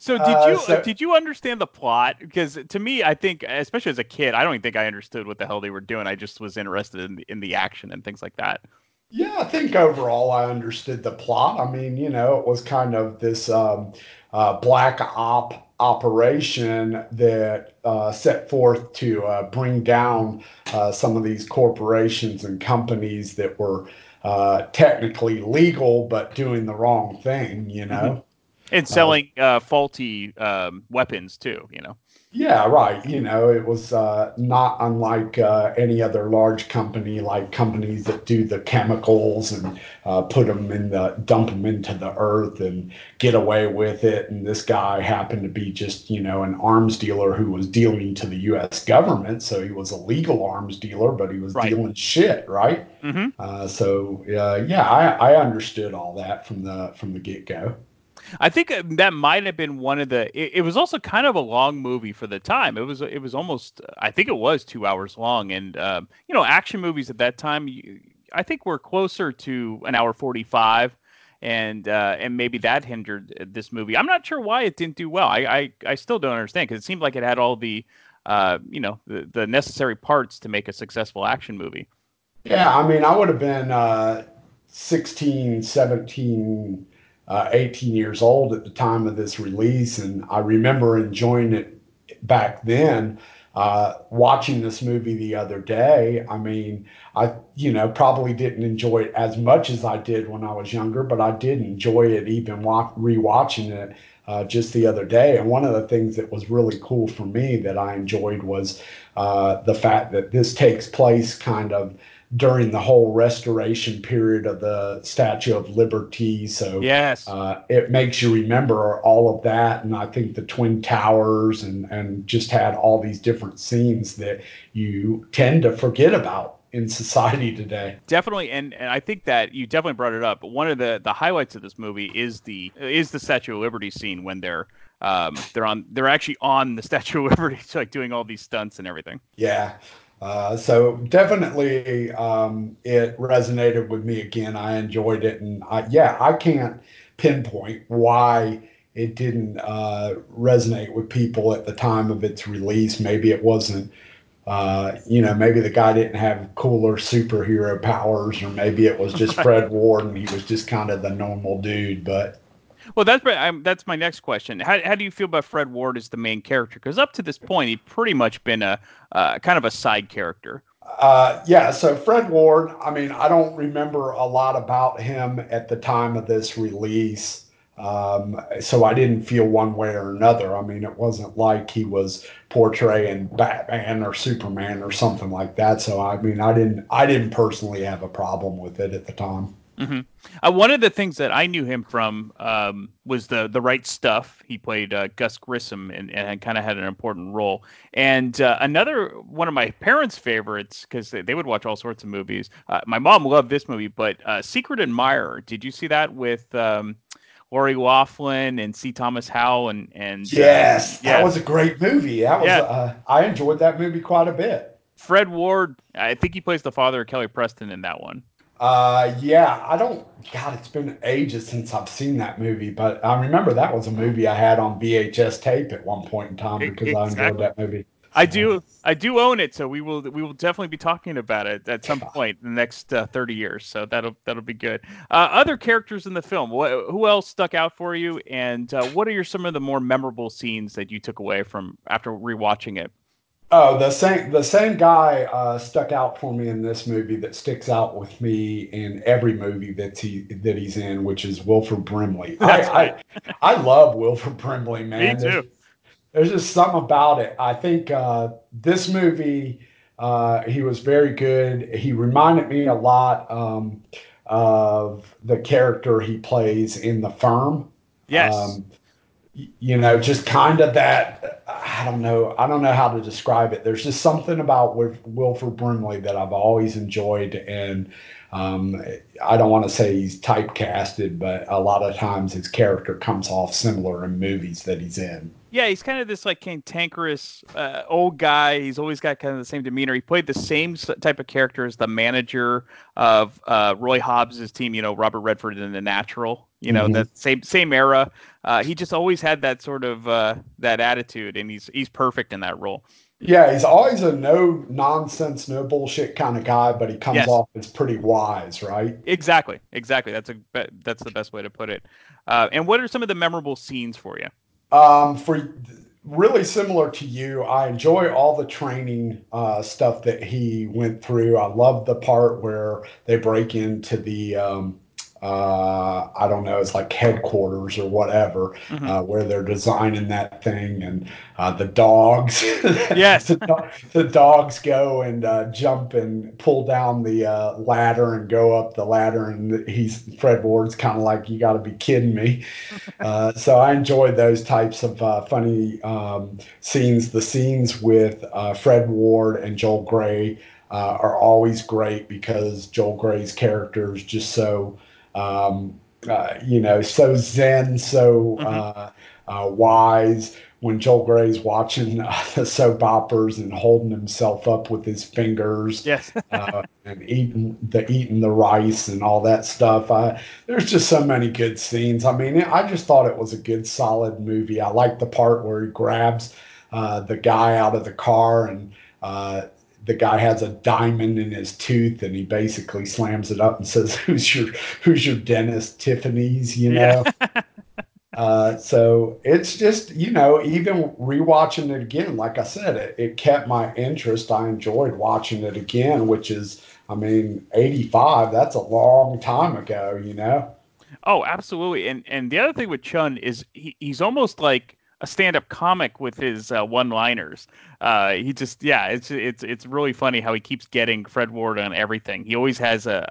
so did uh, you so, did you understand the plot? Because to me, I think, especially as a kid, I don't even think I understood what the hell they were doing. I just was interested in in the action and things like that. Yeah, I think overall I understood the plot. I mean, you know, it was kind of this um, uh, black op operation that uh, set forth to uh, bring down uh, some of these corporations and companies that were uh, technically legal but doing the wrong thing, you know. and selling uh, faulty um, weapons too. You know. Yeah, right. You know, it was uh, not unlike uh, any other large company, like companies that do the chemicals and uh, put them in the dump them into the earth and get away with it. And this guy happened to be just, you know, an arms dealer who was dealing to the U.S. government, so he was a legal arms dealer, but he was Right. dealing shit, right? Mhm. Uh, so uh, yeah, I, I understood all that from the from the get go. I think that might have been one of the. It, it was also kind of a long movie for the time. It was. It was almost. I think it was two hours long, and um, you know, action movies at that time, you, I think were closer to an hour forty-five, and uh, and maybe that hindered uh, this movie. I'm not sure why it didn't do well. I I, I still don't understand because it seemed like it had all the, uh, you know, the, the necessary parts to make a successful action movie. Yeah, I mean, I would have been uh, 16, 17, uh, 18 years old at the time of this release. And I remember enjoying it back then. Uh, watching this movie the other day, I mean, I, you know, probably didn't enjoy it as much as I did when I was younger, but I did enjoy it even wa- rewatching it uh, just the other day. And one of the things that was really cool for me that I enjoyed was uh, the fact that this takes place kind of during the whole restoration period of the Statue of Liberty. So Yes. uh, it makes you remember all of that. And I think the Twin Towers and, and just had all these different scenes that you tend to forget about in society today. definitely and, and i think that you definitely brought it up but one of the the highlights of this movie is the is the statue of liberty scene when they're um they're on they're actually on the statue of liberty [laughs] like doing all these stunts and everything Yeah. Uh, so definitely um, it resonated with me again. I enjoyed it. And I, yeah, I can't pinpoint why it didn't uh, resonate with people at the time of its release. Maybe it wasn't, uh, you know, maybe the guy didn't have cooler superhero powers, or maybe it was just. [laughs] Fred Ward and he was just kind of the normal dude. But well that's I'm, that's my next question how, how do you feel about fred ward as the main character because up to this point he'd pretty much been a uh, kind of a side character Uh, yeah, so Fred Ward, I mean, I don't remember a lot about him at the time of this release. Um, so I didn't feel one way or another. I mean, it wasn't like he was portraying Batman or Superman or something like that. So I mean, I didn't, I didn't personally have a problem with it at the time. Hmm Uh, one of the things that I knew him from um, was the the right stuff. He played uh, Gus Grissom and, and kind of had an important role. And uh, another one of my parents' favorites because they, they would watch all sorts of movies. Uh, my mom loved this movie, but uh, Secret Admirer. Did you see that with um, Lori Loughlin and C. Thomas Howell and and uh, Yes, that was a great movie. That was, Yeah. uh, I enjoyed that movie quite a bit. Fred Ward. I think he plays the father of Kelly Preston in that one. Uh, yeah, I don't. God, it's been ages since I've seen that movie, but I remember that was a movie I had on VHS tape at one point in time because I enjoyed that movie. I do, I do own it, so we will, we will definitely be talking about it at some point in the next uh, thirty years. So that'll, that'll be good. Uh, other characters in the film, what, who else stuck out for you, and uh, what are your some of the more memorable scenes that you took away from after rewatching it? Oh, the same the same guy uh, stuck out for me in this movie that sticks out with me in every movie that he that he's in, which is Wilford Brimley. [laughs] I, I I love Wilford Brimley, man. Me There's- too. there's just something about it. I think uh, this movie, uh, he was very good. He reminded me a lot um, of the character he plays in The Firm. Yes. Um, you know, just kind of that. I don't know. I don't know how to describe it. There's just something about Wil- Wilford Brimley that I've always enjoyed, and um, I don't want to say he's typecasted, but a lot of times his character comes off similar in movies that he's in. Yeah, he's kind of this like cantankerous uh, old guy. He's always got kind of the same demeanor. He played the same type of character as the manager of uh, Roy Hobbs's team. You know, Robert Redford in The Natural. You know, Mhm. that same same era. Uh, he just always had that sort of uh, that attitude, and he's he's perfect in that role. Yeah, he's always a no nonsense, no bullshit kind of guy, but he comes Yes. off as pretty wise, right? Exactly, exactly. That's a that's the best way to put it. Uh, and what are some of the memorable scenes for you? Um, for really similar to you, I enjoy all the training uh, stuff that he went through. I love the part where they break into the um, uh, I don't know, it's like headquarters or whatever, Mhm. uh, where they're designing that thing, and uh, the dogs. [laughs] Yes. the, do- the dogs go and uh, jump and pull down the uh, ladder and go up the ladder, and he's Fred Ward's kind of like, "You got to be kidding me." [laughs] uh, so I enjoyed those types of uh, funny um, scenes. The scenes with uh, Fred Ward and Joel Grey uh, are always great because Joel Grey's character is just so, um, uh, you know, so zen, so uh, uh, wise. When Joel Grey's watching [laughs] uh, the soap operas and holding himself up with his fingers, Yes. [laughs] uh, and eating the eating the rice and all that stuff. I, there's just so many good scenes. I mean, I just thought it was a good, solid movie. I like the part where he grabs uh, the guy out of the car and uh, the guy has a diamond in his tooth and he basically slams it up and says, [laughs] "Who's your Who's your dentist, Tiffany's?" You know. [laughs] Uh, so it's just you know even rewatching it again like i said it, it kept my interest i enjoyed watching it again which is i mean 85 that's a long time ago you know Oh, absolutely. And and the other thing with Chun is he, he's almost like a stand-up comic with his uh, one-liners. Uh, he just yeah, it's it's it's really funny how he keeps getting Fred Ward on everything. He always has a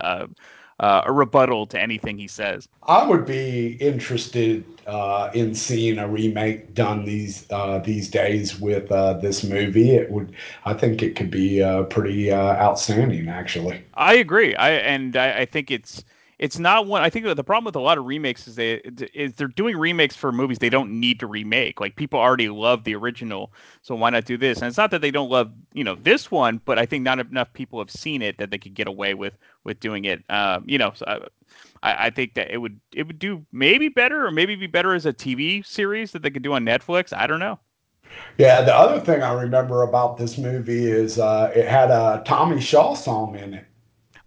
a, uh, a rebuttal to anything he says. i would be interested uh, in seeing a remake done these uh, these days with uh, this movie it would i think it could be uh, pretty uh, outstanding actually I agree. I and I, I think it's it's not one. I think the problem with a lot of remakes is they is they're doing remakes for movies they don't need to remake. Like people already love the original, so why not do this? And it's not that they don't love you know this one, but I think not enough people have seen it that they could get away with with doing it. Um, you know, so I, I think that it would it would do maybe better or maybe be better as a TV series that they could do on Netflix. I don't know. yeah the other thing i remember about this movie is uh, it had a tommy shaw song in it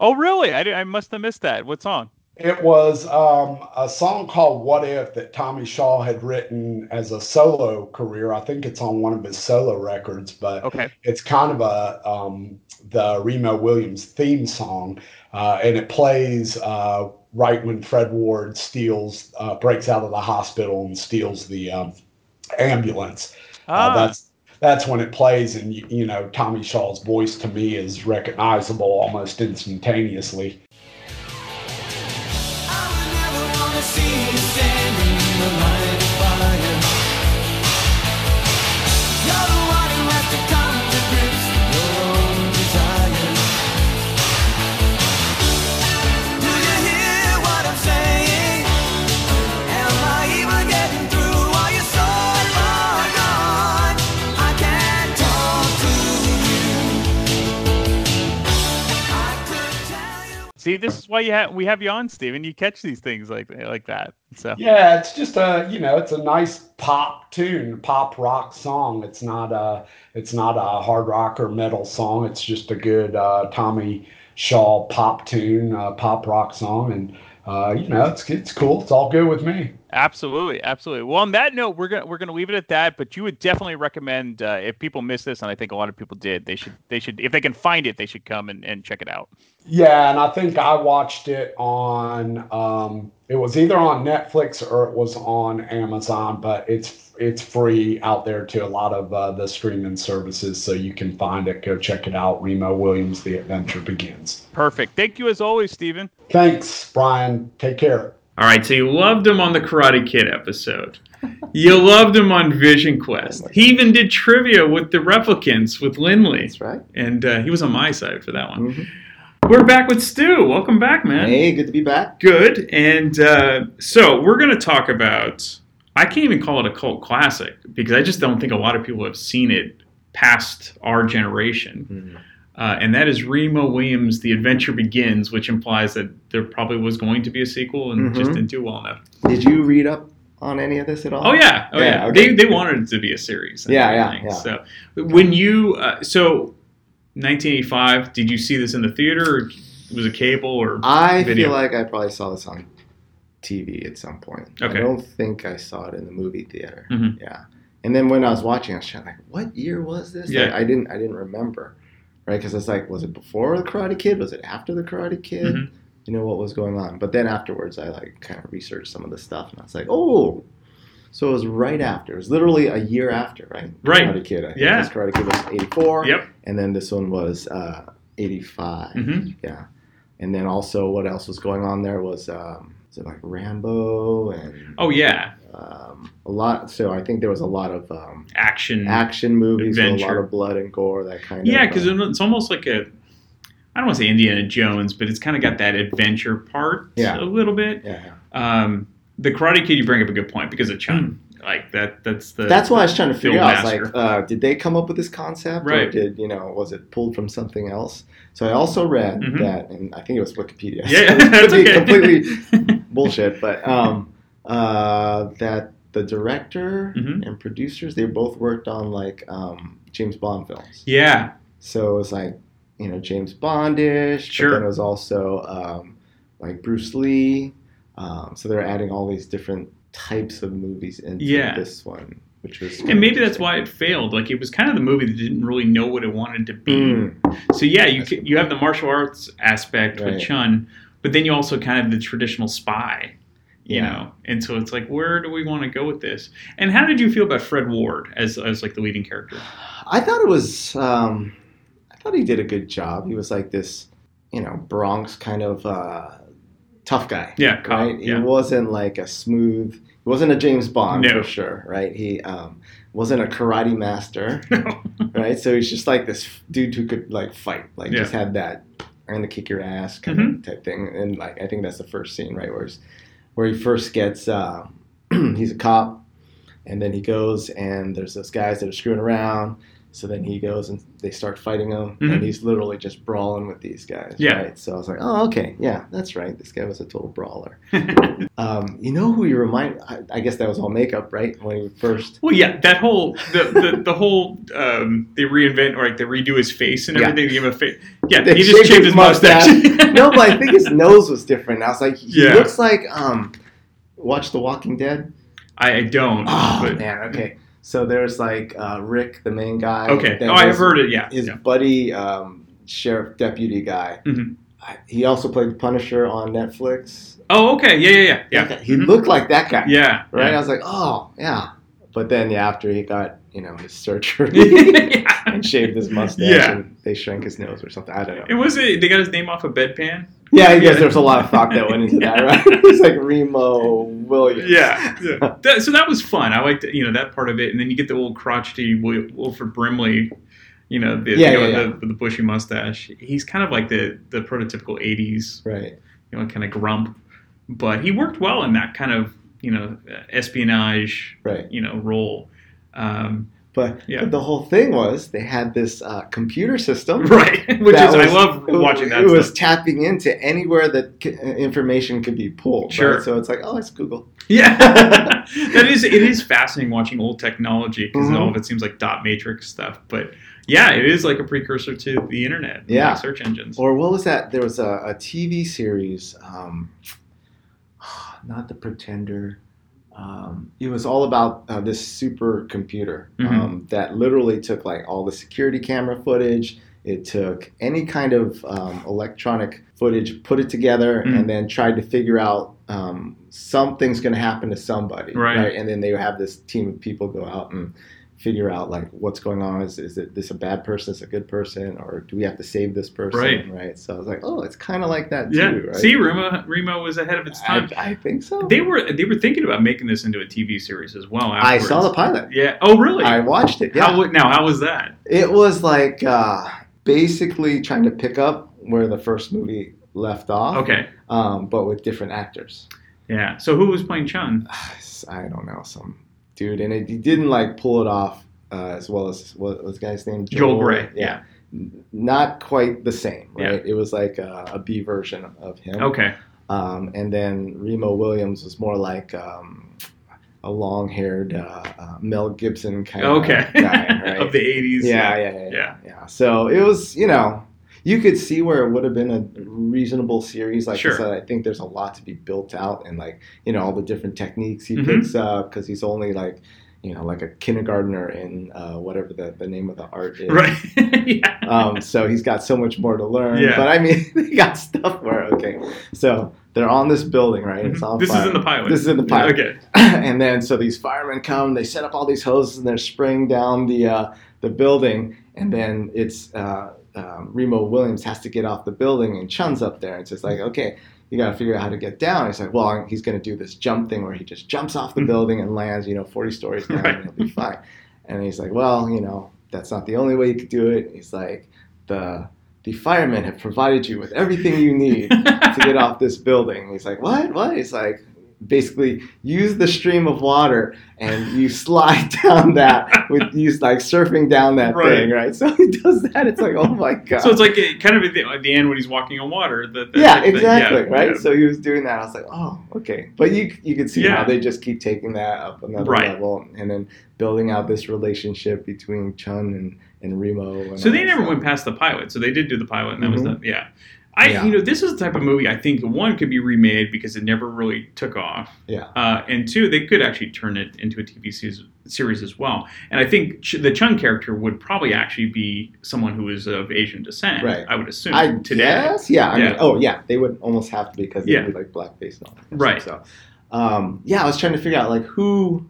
Oh really? I, I must have missed that. What song? It was um, a song called What If that Tommy Shaw had written as a solo career. I think it's on one of his solo records, but Okay. it's kind of a um, the Remo Williams theme song, uh, and it plays uh, right when Fred Ward steals, uh, breaks out of the hospital and steals the um, ambulance. Ah. Uh, that's that's when it plays, and you, know Tommy Shaw's voice to me is recognizable almost instantaneously. See, this is why you have we have you on, Steven. You catch these things like like that. So Yeah, it's just a you know, it's a nice pop tune, pop rock song. It's not a it's not a hard rock or metal song. It's just a good uh, Tommy Shaw pop tune, uh, pop rock song, and uh, you know, it's it's cool. It's all good with me. Absolutely, absolutely. Well, on that note, we're gonna we're gonna leave it at that. But you would definitely recommend uh, if people miss this, and I think a lot of people did. They should they should if they can find it, they should come and, and check it out. Yeah, and I think I watched it on um it was either on Netflix or it was on Amazon, but it's it's free out there to a lot of uh, the streaming services, so you can find it. Go check it out. Remo Williams, The Adventure Begins. Perfect. Thank you as always, Steven. Thanks, Brian. Take care. All right, so you loved him on the Karate Kid episode. You loved him on Vision Quest. He even did trivia with the replicants with Lindley. That's right. And uh, he was on my side for that one. We're back with Stu. Welcome back, man. Hey, good to be back. Good. And uh, so we're going to talk about. I can't even call it a cult classic because I just don't think a lot of people have seen it past our generation. Uh, and that is Remo Williams' The Adventure Begins, which implies that there probably was going to be a sequel and just Mhm. didn't do well enough. Did you read up on any of this at all? Oh yeah, oh yeah. okay. They, they wanted it to be a series. Yeah, yeah, yeah. So when you uh, so 1985, did you see this in the theater or was it cable or I video? feel like I probably saw this on TV at some point. Okay. I don't think I saw it in the movie theater. Mhm. Yeah. And then when I was watching, I was trying like, what year was this? Yeah. Like, I didn't. I didn't remember. Right? Because it's like, was it before the Karate Kid? Was it after the Karate Kid? Mhm. you know what was going on. But then afterwards, I like kind of researched some of the stuff, and I was like, oh. So it was right after. It was literally a year after, right? Right. Karate Kid. I think Yeah. This Karate Kid was '84. Yep. And then this one was uh, '85. Mhm. Yeah. And then also, what else was going on there was, um, was it like Rambo and Oh yeah, um, a lot. So I think there was a lot of um, action. action movies, a lot of blood and gore, that kind Yeah, of. because uh, it's almost like a. I don't want to say Indiana Jones, but it's kind of got that adventure part Yeah. a little bit. yeah. Um, the Karate Kid, you bring up a good point because of Chun. Like that. That's the. That's why I was trying to figure out. Master. like, uh, did they come up with this concept, or Right. did you know, was it pulled from something else? So I also read Mhm. that, and I think it was Wikipedia. Yeah, so [laughs] it that's okay. completely bullshit, but um, uh, that the director Mhm. and producers they both worked on like um, James Bond films. yeah. So it was like you know James Bondish, Sure. but then it was also um, like Bruce Lee. Um, so they're adding all these different types of movies into Yeah. this one, which was And maybe that's why it failed. Like it was kind of the movie that didn't really know what it wanted to be. Mm. So yeah, you c- you have the martial arts aspect with Chun, but then you also kind of the traditional spy. You Yeah. know, and so it's like, where do we want to go with this? And how did you feel about Fred Ward as as like the leading character? I thought it was. Um, I thought he did a good job. He was like this, you know, Bronx kind of uh, tough guy. Yeah, cop, right. He wasn't like a smooth. He wasn't a James Bond No. for sure, right? He um, wasn't a karate master, [laughs] No. right? So he's just like this dude who could like fight, like Yeah. just had that I'm gonna kick your ass kind Mhm. of type thing. And like I think that's the first scene, right, where he's, where he first gets uh, [clears throat] he's a cop, and then he goes and there's those guys that are screwing around. So then he goes and they start fighting him, Mhm. and he's literally just brawling with these guys. Yeah. Right? So I was like, oh, okay, yeah, that's right. This guy was a total brawler. [laughs] um, you know who you remind? I, I guess that was all makeup, right? When he first. Well, yeah, that whole the the, the whole um, they reinvent or like they redo his face and Yeah. everything. They give him a face. Yeah, They he just shaved his mustache. [laughs] no, but I think his nose was different. I was like, he Yeah. looks like um, watch The Walking Dead. I, I don't. Oh but, man, okay. So there's like uh, Rick, the main guy. Okay. Oh, I've heard it. Yeah. His yeah. buddy, um, sheriff deputy guy. Mhm. I- He also played the Punisher on Netflix. Oh, okay. Yeah, yeah, yeah, yeah. He Mhm. looked like that guy. Yeah. Right. I was like, oh yeah. But then yeah, after he got you know his surgery [laughs] yeah. and shaved his mustache Yeah. and they shrank his nose or something. I don't know. It was a, they got his name off a bedpan. Yeah, I guess there's a lot of thought that went into that, [laughs] right? [laughs] It's like Remo Williams. Yeah, yeah. That, so that was fun. I liked you know that part of it, and then you get the old crotchety Wil- Wilford Brimley, you know, the, Yeah, you know, yeah, yeah. the, the bushy mustache. He's kind of like the the prototypical '80s, Right. you know, kind of grump, but he worked well in that kind of you know espionage, Right. you know, role. Um, But, Yeah. but the whole thing was they had this uh, computer system. [laughs] right, which is I love watching that. It was tapping into anywhere that c- information could be pulled. right? Sure. So it's like, oh, it's Google. Yeah, [laughs] that is it is fascinating watching old technology because Mhm. all of it seems like dot matrix stuff. But yeah, it is like a precursor to the internet, and, Yeah. like, search engines. Or what was that? There was a, a TV series, um, [sighs] not The Pretender. Um, it was all about uh, this supercomputer Mhm. um, that literally took like all the security camera footage. It took any kind of um, electronic footage, put it together, Mhm. and then tried to figure out um, something's going to happen to somebody, Right. And then they would have this team of people go out and figure out like what's going on. Is is it this a bad person? Is a good person? Or do we have to save this person? Right. Right. So I was like, oh, it's kind of like that yeah, too, right? see, Remo Remo was ahead of its time. I think so. they were they were thinking about making this into a TV series as well. I saw the pilot. Yeah. Oh, really? I watched it. Yeah. How now? How was that? it was like uh, basically trying to pick up where the first movie left off. Okay. Um, but with different actors. Yeah. So who was playing Chun? [sighs] I don't know some dude, and it, he didn't like pull it off uh, as well as what was the guy's name? Joel Grey. Yeah. N- Not quite the same, right? It was like a, a B version of him. Okay. Um, and then Remo Williams was more like um, a long-haired uh, uh, Mel Gibson kind Okay. of guy, [laughs] right? of the '80s. yeah, yeah, yeah, yeah, Yeah. yeah. So it was, you know, you could see where it would have been a reasonable series. Like Sure. I said, I think there's a lot to be built out, and like you know all the different techniques he Mhm. picks up because he's only like, you know, like a kindergartner in uh, whatever the, the name of the art is. Right. [laughs] yeah. Um, so he's got so much more to learn. Yeah. But I mean, [laughs] they got stuff where okay. So they're on this building, right? It's on This is in the pilot. This is in the pilot. Okay. [clears throat] and then so these firemen come, they set up all these hoses, and they're spraying down the uh, the building, and then it's uh, um, Remo Williams has to get off the building, and Chun's up there, and it's just like, okay, you got to figure out how to get down. He's like, well, he's going to do this jump thing where he just jumps off the building and lands, you know, 40 stories down, and he'll be fine. And he's like, well, you know, that's not the only way you could do it. He's like, the the firemen have provided you with everything you need [laughs] to get off this building. He's like, what? What? He's like, basically use the stream of water and you slide [laughs] down that with you like surfing down that Right. thing, right? [laughs] So he does that. It's like, oh my god. So it's like uh, kind of at the, at the end when he's walking on water. That, that- yeah, that- exactly, yeah, right. yeah. So he was doing that. I was like, oh, okay. But you you could see Yeah. how they just keep taking that up another Right. level and then building out this relationship between Chun and and Remo. And So they never stuff. went past the pilot. So they did do the pilot, and that was Mhm. the yeah. I Yeah. you know this is the type of movie I think one could be remade because it never really took off. Yeah. Uh, and two, they could actually turn it into a TV series, series as well. And I think Ch- the Chung character would probably actually be someone who is of Asian descent. Right. I would assume. I today. guess, yeah. I Yeah. Mean, oh, yeah. They would almost have to because they'd Yeah. be like blackface and all that. Right. So, um, yeah, I was trying to figure out like who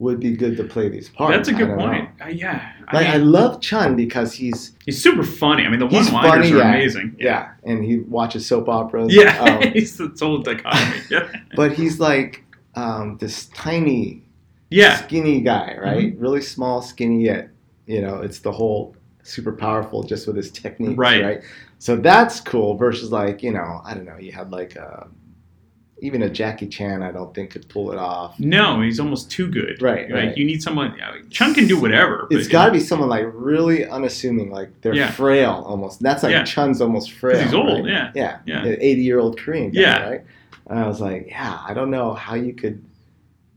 would be good to play these parts. That's a good point. Uh, yeah. I Like I, mean, love Chiun because he's he's super funny. I mean, the one-liners are yeah, amazing. Yeah. and he watches soap operas. Yeah. um, [laughs] he's the total dichotomy. [laughs] Yeah. but he's like um, this tiny, Yeah. Mm-hmm. skinny guy, right? Really small, skinny yet you know it's the whole super powerful just with his techniques, Right. right? So that's cool. Versus like you know I don't know you had like uh even a Jackie Chan I don't think could pull it off. No, he's almost too good. Right, Like right. you need someone. yeah, Chung can do whatever. It's got to be someone like really unassuming, like they're Yeah. frail almost. That's like Yeah. Chiun's almost frail. he's old, right? yeah. yeah, Yeah. An eighty-year-old Korean guy, Yeah. right? And I was like, yeah, I don't know how you could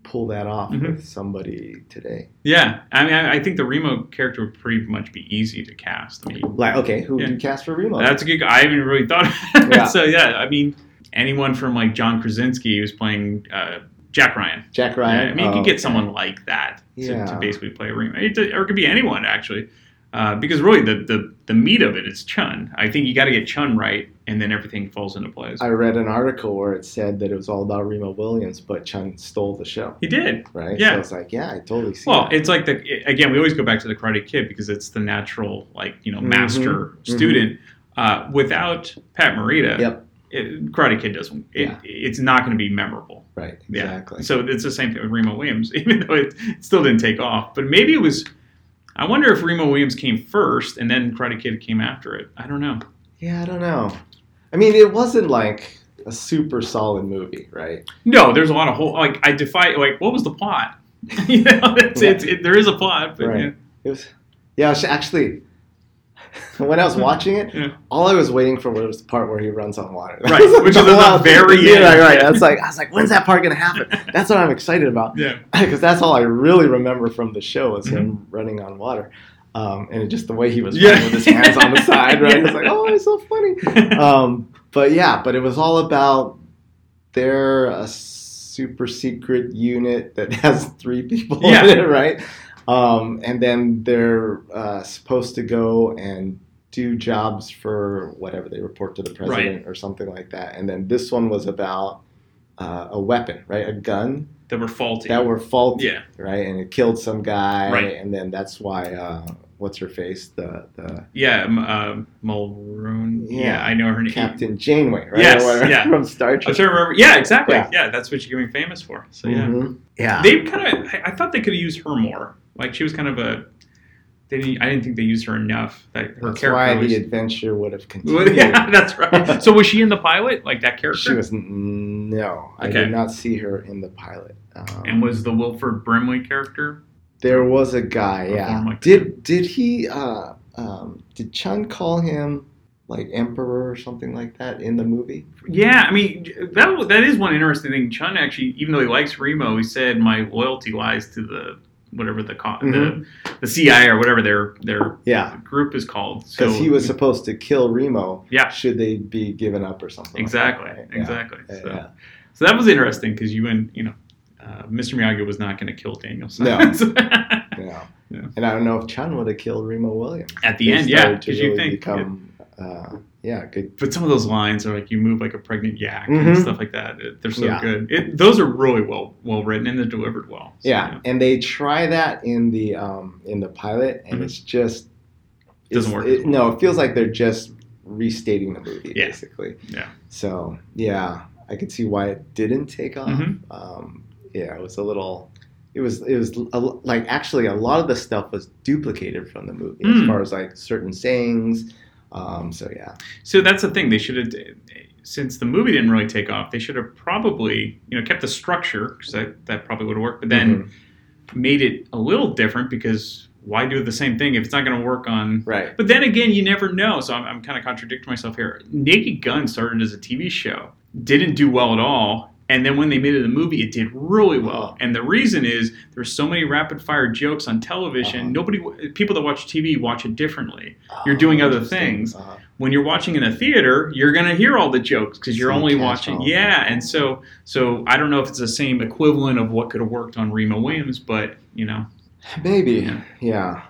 pull that off Mhm. with somebody today. Yeah, I mean, I, I think the Remo character would pretty much be easy to cast. I mean, Like, okay, who would you cast for Remo? that's a good. I haven't really thought. Of [laughs] it. Yeah. so yeah, I mean, anyone from like John Krasinski who's playing uh, Jack Ryan. Jack Ryan. Yeah, I mean, you Oh, could get okay. someone like that to, Yeah. to basically play a Remo, It- or it could be anyone actually. Uh, because really, the, the the meat of it is Chiun. I think you got to get Chiun right, and then everything falls into place. I read an article where it said that it was all about Remo Williams, but Chiun stole the show. he did. Right? Yeah. So it's like, yeah, I totally see. Well, that. it's like the again. We always go back to the Karate Kid because it's the natural, like you know, Mhm, master mhm. student. Uh, without Pat Morita, Yep. It, Karate Kid doesn't. It, Yeah. It's not going to be memorable. right. Yeah. Exactly. So it's the same thing with Remo Williams, [laughs] even though it, it still didn't take off. But maybe it was. I wonder if Remo Williams came first and then Karate Kid came after it. I don't know. Yeah, I don't know. I mean, it wasn't like a super solid movie, right? No, there's a lot of whole like I defy like what was the plot? [laughs] you know, it's, it, there is a plot, but Right. yeah. It was, yeah. Actually, when I was [laughs] watching it, Yeah. all I was waiting for was the part where he runs on water. That Right, which [laughs] is the very yeah, end. Right, right. That's like I was like, when's that part gonna happen? [laughs] That's what I'm excited about. Yeah. because that's all I really remember from the show was him Mm-hmm. running on water. Um, and just the way he was Yeah. running with his hands on the side, right? Yeah. It's like, oh, it's so funny. Um, but yeah, but it was all about they're a super secret unit that has three people Yeah. in it, right? Um, and then they're uh, supposed to go and do jobs for whatever they report to the president or something like that. And then this one was about uh, a weapon, right? A gun that were faulty. that were faulty, Yeah. right? And it killed some guy, Right. and then that's why uh, what's her face, the the Yeah, um, uh, Mulroon. Yeah. Yeah. I know her name. Captain Janeway, right? Yes, whatever, yeah. from Star I'm Trek. trying remember. Yeah, exactly. Yeah. Yeah, that's what she's getting famous for. So yeah, Mhm. yeah. they kind of. I, I thought they could have used her more. Like she was kind of a. They didn't, I didn't think they used her enough. That her That's character why was. the adventure would have [laughs] continued. yeah, that's right. So was she in the pilot, like that character? She was no, I Okay. did not see her in the pilot. Um, And was the Wilford Brimley character? There was a guy, yeah. like did did he? Uh, um, did Chiun call him like emperor or something like that in the movie? Yeah, I mean that that is one interesting thing. Chiun actually, even though he likes Remo, he said my loyalty lies to the whatever the Mhm. the the CIA or whatever their their Yeah, group is called. So because he was supposed to kill Remo. Yeah. should they be given up or something? like exactly that, right? Exactly. Yeah, so, yeah. so that was interesting because you and you know uh, Mr. Miyagi was not going to kill Daniel-san. No. [laughs] yeah. [laughs] Yeah. And I don't know if Chiun would have killed Remo Williams. At the They end, yeah, started to 'cause you really think- become, uh, yeah, good. But some of those lines are like you move like a pregnant yak and Mhm. stuff like that. It- they're so Yeah. good. It, those are really well well written and they're delivered well. So, yeah, and they try that in the um, in the pilot, and Mhm. it's just Doesn't it's- work. It, no, it feels like they're just restating the movie, Yeah. basically. Yeah. So yeah, I could see why it didn't take off. Mhm. Um, yeah, it was a little. It was it was a, like actually a lot of the stuff was duplicated from the movie as Mm. far as like certain sayings. Um, so yeah, So that's the thing. They should have, since the movie didn't really take off, they should have probably, you know, kept the structure because that, that probably would have worked. But then Mm-hmm. made it a little different because why do the same thing if it's not going to work on? Right. But then again, you never know. So I'm, I'm kind of contradicting myself here. Naked Gun started as a TV show, didn't do well at all. And then when they made it a movie, it did really well. And the reason is there's so many rapid fire jokes on television. Uh-huh. Nobody, people that watch TV watch it differently. You're doing other things Uh-huh. when you're watching in a theater, you're gonna hear all the jokes because you're only watching. Yeah, and so so I don't know if it's the same equivalent of what could have worked on Remo Williams, but you know, Maybe, yeah.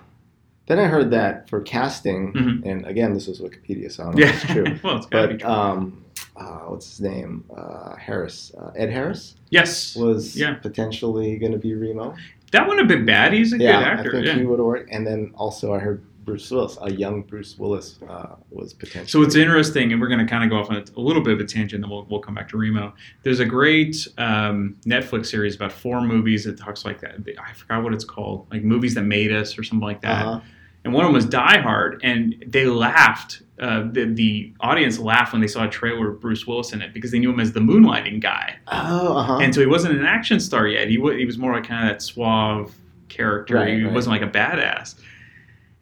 Then I heard that for casting, Mhm. and again, this was Wikipedia, so I don't know yeah, if it's true. [laughs] well, it's gotta be true. um, uh, what's his name? Uh, Harris, uh, Ed Harris yes, was Yeah. potentially going to be Remo. that wouldn't have been bad. He's a yeah, good actor. I think yeah. he would have worked. And then also, I heard Bruce Willis, a young Bruce Willis, uh, was potentially. So it's interesting, and we're going to kind of go off on a, a little bit of a tangent, then we'll, we'll come back to Remo. There's a great um, Netflix series about four movies that talks like that. I forgot what it's called, like movies that made us or something like that. Uh-huh. And one of them was Die Hard, and they laughed. Uh, the, the audience laughed when they saw a trailer of Bruce Willis in it because they knew him as the moonlighting guy. Oh, uh huh. And so he wasn't an action star yet. He, wa he was more like kind of that suave character. Right, he right. wasn't like a badass.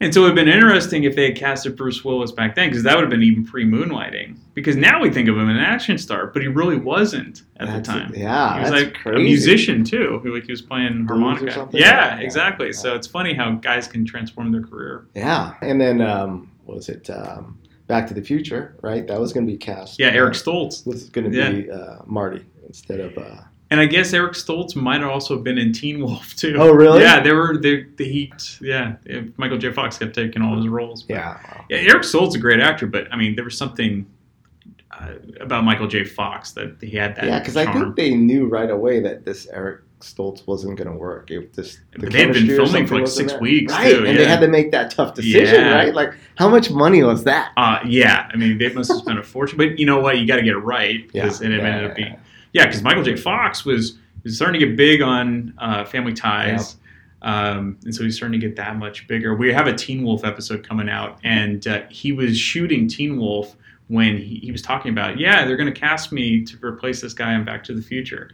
And so it would have been interesting if they had casted Bruce Willis back then, because that would have been even pre Moonlighting. Because now we think of him as an action star, but he really wasn't at That's- the time. yeah, he was like a musician too. Who like he was playing harmonica. Yeah, Yeah, exactly. yeah. So it's funny how guys can transform their career. Yeah, and then um, what was it um, Back to the Future? Right, that was going to be cast. Yeah, Eric Stoltz. was going to Yeah. be uh, Marty instead of. Uh, And I guess Eric Stoltz might have also been in Teen Wolf [laughs] too. Oh, really? Yeah, they were they the Heat. Yeah, Michael J. Fox kept taking all his roles. But- yeah, Yeah, Eric Stoltz is a great actor, but I mean, there was something uh, about Michael J. Fox that he had that. yeah, because I think they knew right away that this Eric Stoltz wasn't going to work. It just the But they had been filming for like six there. weeks, right? too, and they had to make that tough decision, Yeah. right? Like, how much money was that? Uh, yeah, I mean, they must have spent a fortune, but you know what? You got to get it right because Yeah, it yeah, ended yeah, up being yeah, because Michael J. Fox was was starting to get big on uh, Family Ties. Um, and so he's starting to get that much bigger. We have a Teen Wolf episode coming out, and uh, he was shooting Teen Wolf when he, he was talking about, yeah, they're going to cast me to replace this guy in Back to the Future.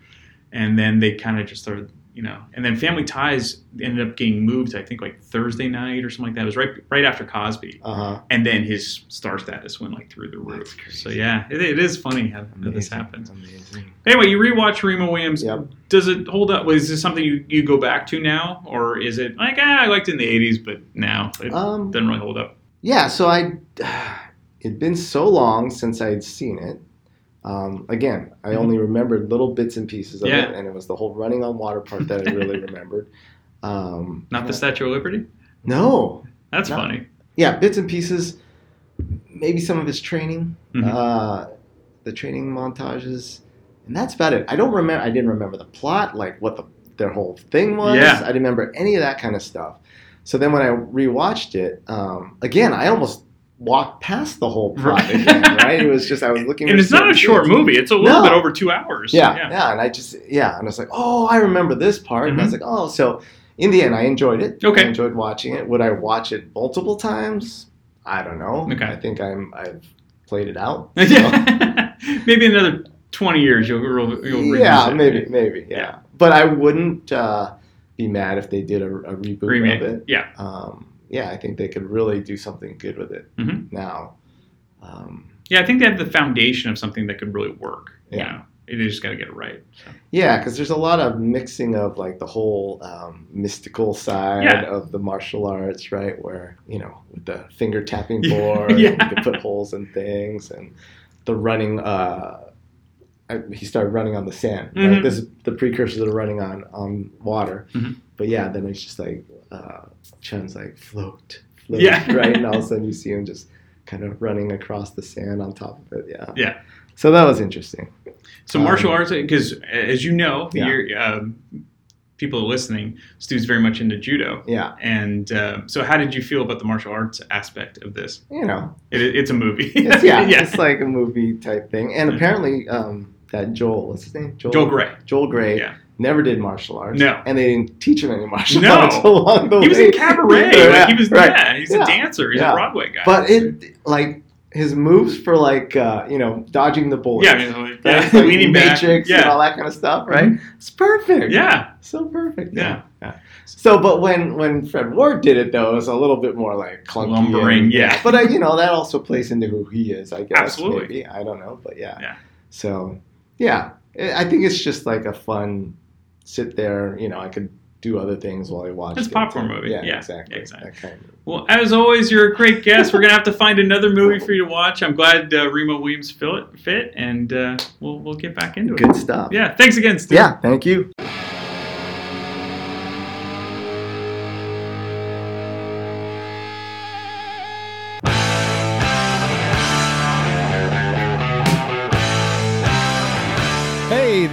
And then they kind of just started, you know, and then Family Ties ended up getting moved, I think, like Thursday night or something like that. It was right right after Cosby. Uh huh. And then his star status went like through the roof. So yeah, it, it is funny how, how this happens. Amazing. Anyway, you rewatch Remo Williams. Yep. Does it hold up? Is this something you, you go back to now, or is it like ah, I liked it in the '80s, but now it Um, doesn't really hold up? Yeah, so I, [sighs] it'd been so long since I'd seen it. Um, again, I Mhm. only remembered little bits and pieces of Yeah. it, and it was the whole running on water part that I really [laughs] remembered. Um, Not the Statue of Liberty. no, That's No. funny. yeah, bits and pieces. Maybe some of his training, Mhm. uh, the training montages, and that's about it. I don't remember. I didn't remember the plot, like what the their whole thing was. Yeah. I didn't remember any of that kind of stuff. So then when I rewatched it, um, again, I almost walked past the whole plot Right. again. Right? It was just I was [laughs] looking. And it's not a short movie. It's a little No. bit over two hours. Yeah, yeah, and I just yeah, and I was like, oh, I remember this part, and I was like, oh, so in the end, I enjoyed it. Mm-hmm. Okay. I enjoyed watching it. Would I watch it multiple times? I don't know. Okay. I think I'm I've played it out. [laughs] Yeah. maybe another twenty years you'll you'll, you'll yeah, revisit it. maybe, maybe, yeah. Yeah. But I wouldn't uh, be mad if they did a, a reboot Remake. of it. Yeah. Um, yeah, I think they could really do something good with it Mhm. now. Um, Yeah, I think they have the foundation of something that could really work. You Yeah. know, they just got to get it right. So. Yeah, because there's a lot of mixing of like the whole um, mystical side Yeah. of the martial arts, right? Where you know, with the finger tapping [laughs] board, Yeah. you can put holes in things, and the running, uh, I, he started running on the sand. Mhm. Right? This is the precursor to running on on water. Mhm. But yeah, then it's just like uh, Chiun's like float, float, Yeah. [laughs] right, and all of a sudden you see him just kind of running across the sand on top of it. Yeah, Yeah. So that was interesting. So martial Um, arts, because as you know, Yeah. you're, um, people are listening. Stu's very much into judo. Yeah. And uh, so, how did you feel about the martial arts aspect of this? You know, It, it's a movie. it's, [laughs] yeah, it's like a movie type thing. And apparently, um, that Joel, what's his name? Joel Grey. Joel Grey. Yeah. Never did martial arts. No. And they didn't teach him any martial No. arts [laughs] along the He was way. in cabaret. [laughs] Yeah, Like, he was- right. yeah, he's a dancer. He's a Broadway guy. But it, like, his moves for, like, uh, you know, dodging the bullets. Yeah, I mean, like, yeah, [laughs] like leaning. Matrix and all that kind of stuff, right? It's perfect. Yeah. So perfect. Yeah. yeah. So, but when when Fred Ward did it, though, it was a little bit more like clunky, Lumbering, and- yeah. But uh, you know that also plays into who he is, I guess. Absolutely. Maybe I don't know, but yeah. Yeah. So, yeah, I think it's just like a fun sit there. You know, I could do other things while I watch. It's a popcorn movie. Yeah, Yeah, exactly. exactly. Kind of. Well, as always, you're a great guest. We're gonna have to find another movie for you to watch. I'm glad uh, Remo Williams fit, fit and uh, we'll we'll get back into it. Good stuff. Yeah. Thanks again, Stu. Yeah. Thank you.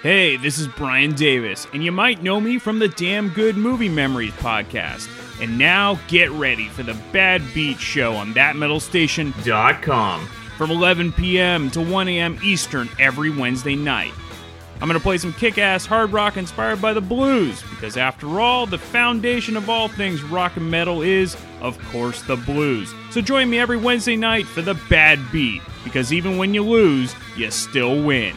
Hey, this is Brian Davis, and you might know me from the Damn Good Movie Memories podcast. And now get ready for the Bad Beat Show on thatmetalstation.com from 11 p.m. to 1 a.m. Eastern every Wednesday night. I'm going to play some kick ass hard rock inspired by the blues, because after all, the foundation of all things rock and metal is, of course, the blues. So join me every Wednesday night for the Bad Beat, because even when you lose, you still win.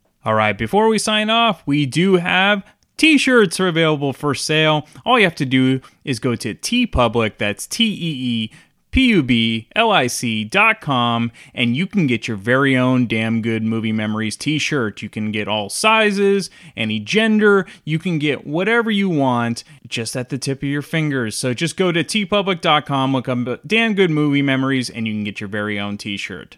All right, before we sign off, we do have t-shirts are available for sale. All you have to do is go to that's T E E P U B L I C dot com, and you can get your very own Damn Good Movie Memories t shirt. You can get all sizes, any gender, you can get whatever you want just at the tip of your fingers. So just go to teepublic.com, look up Damn Good Movie Memories, and you can get your very own t shirt.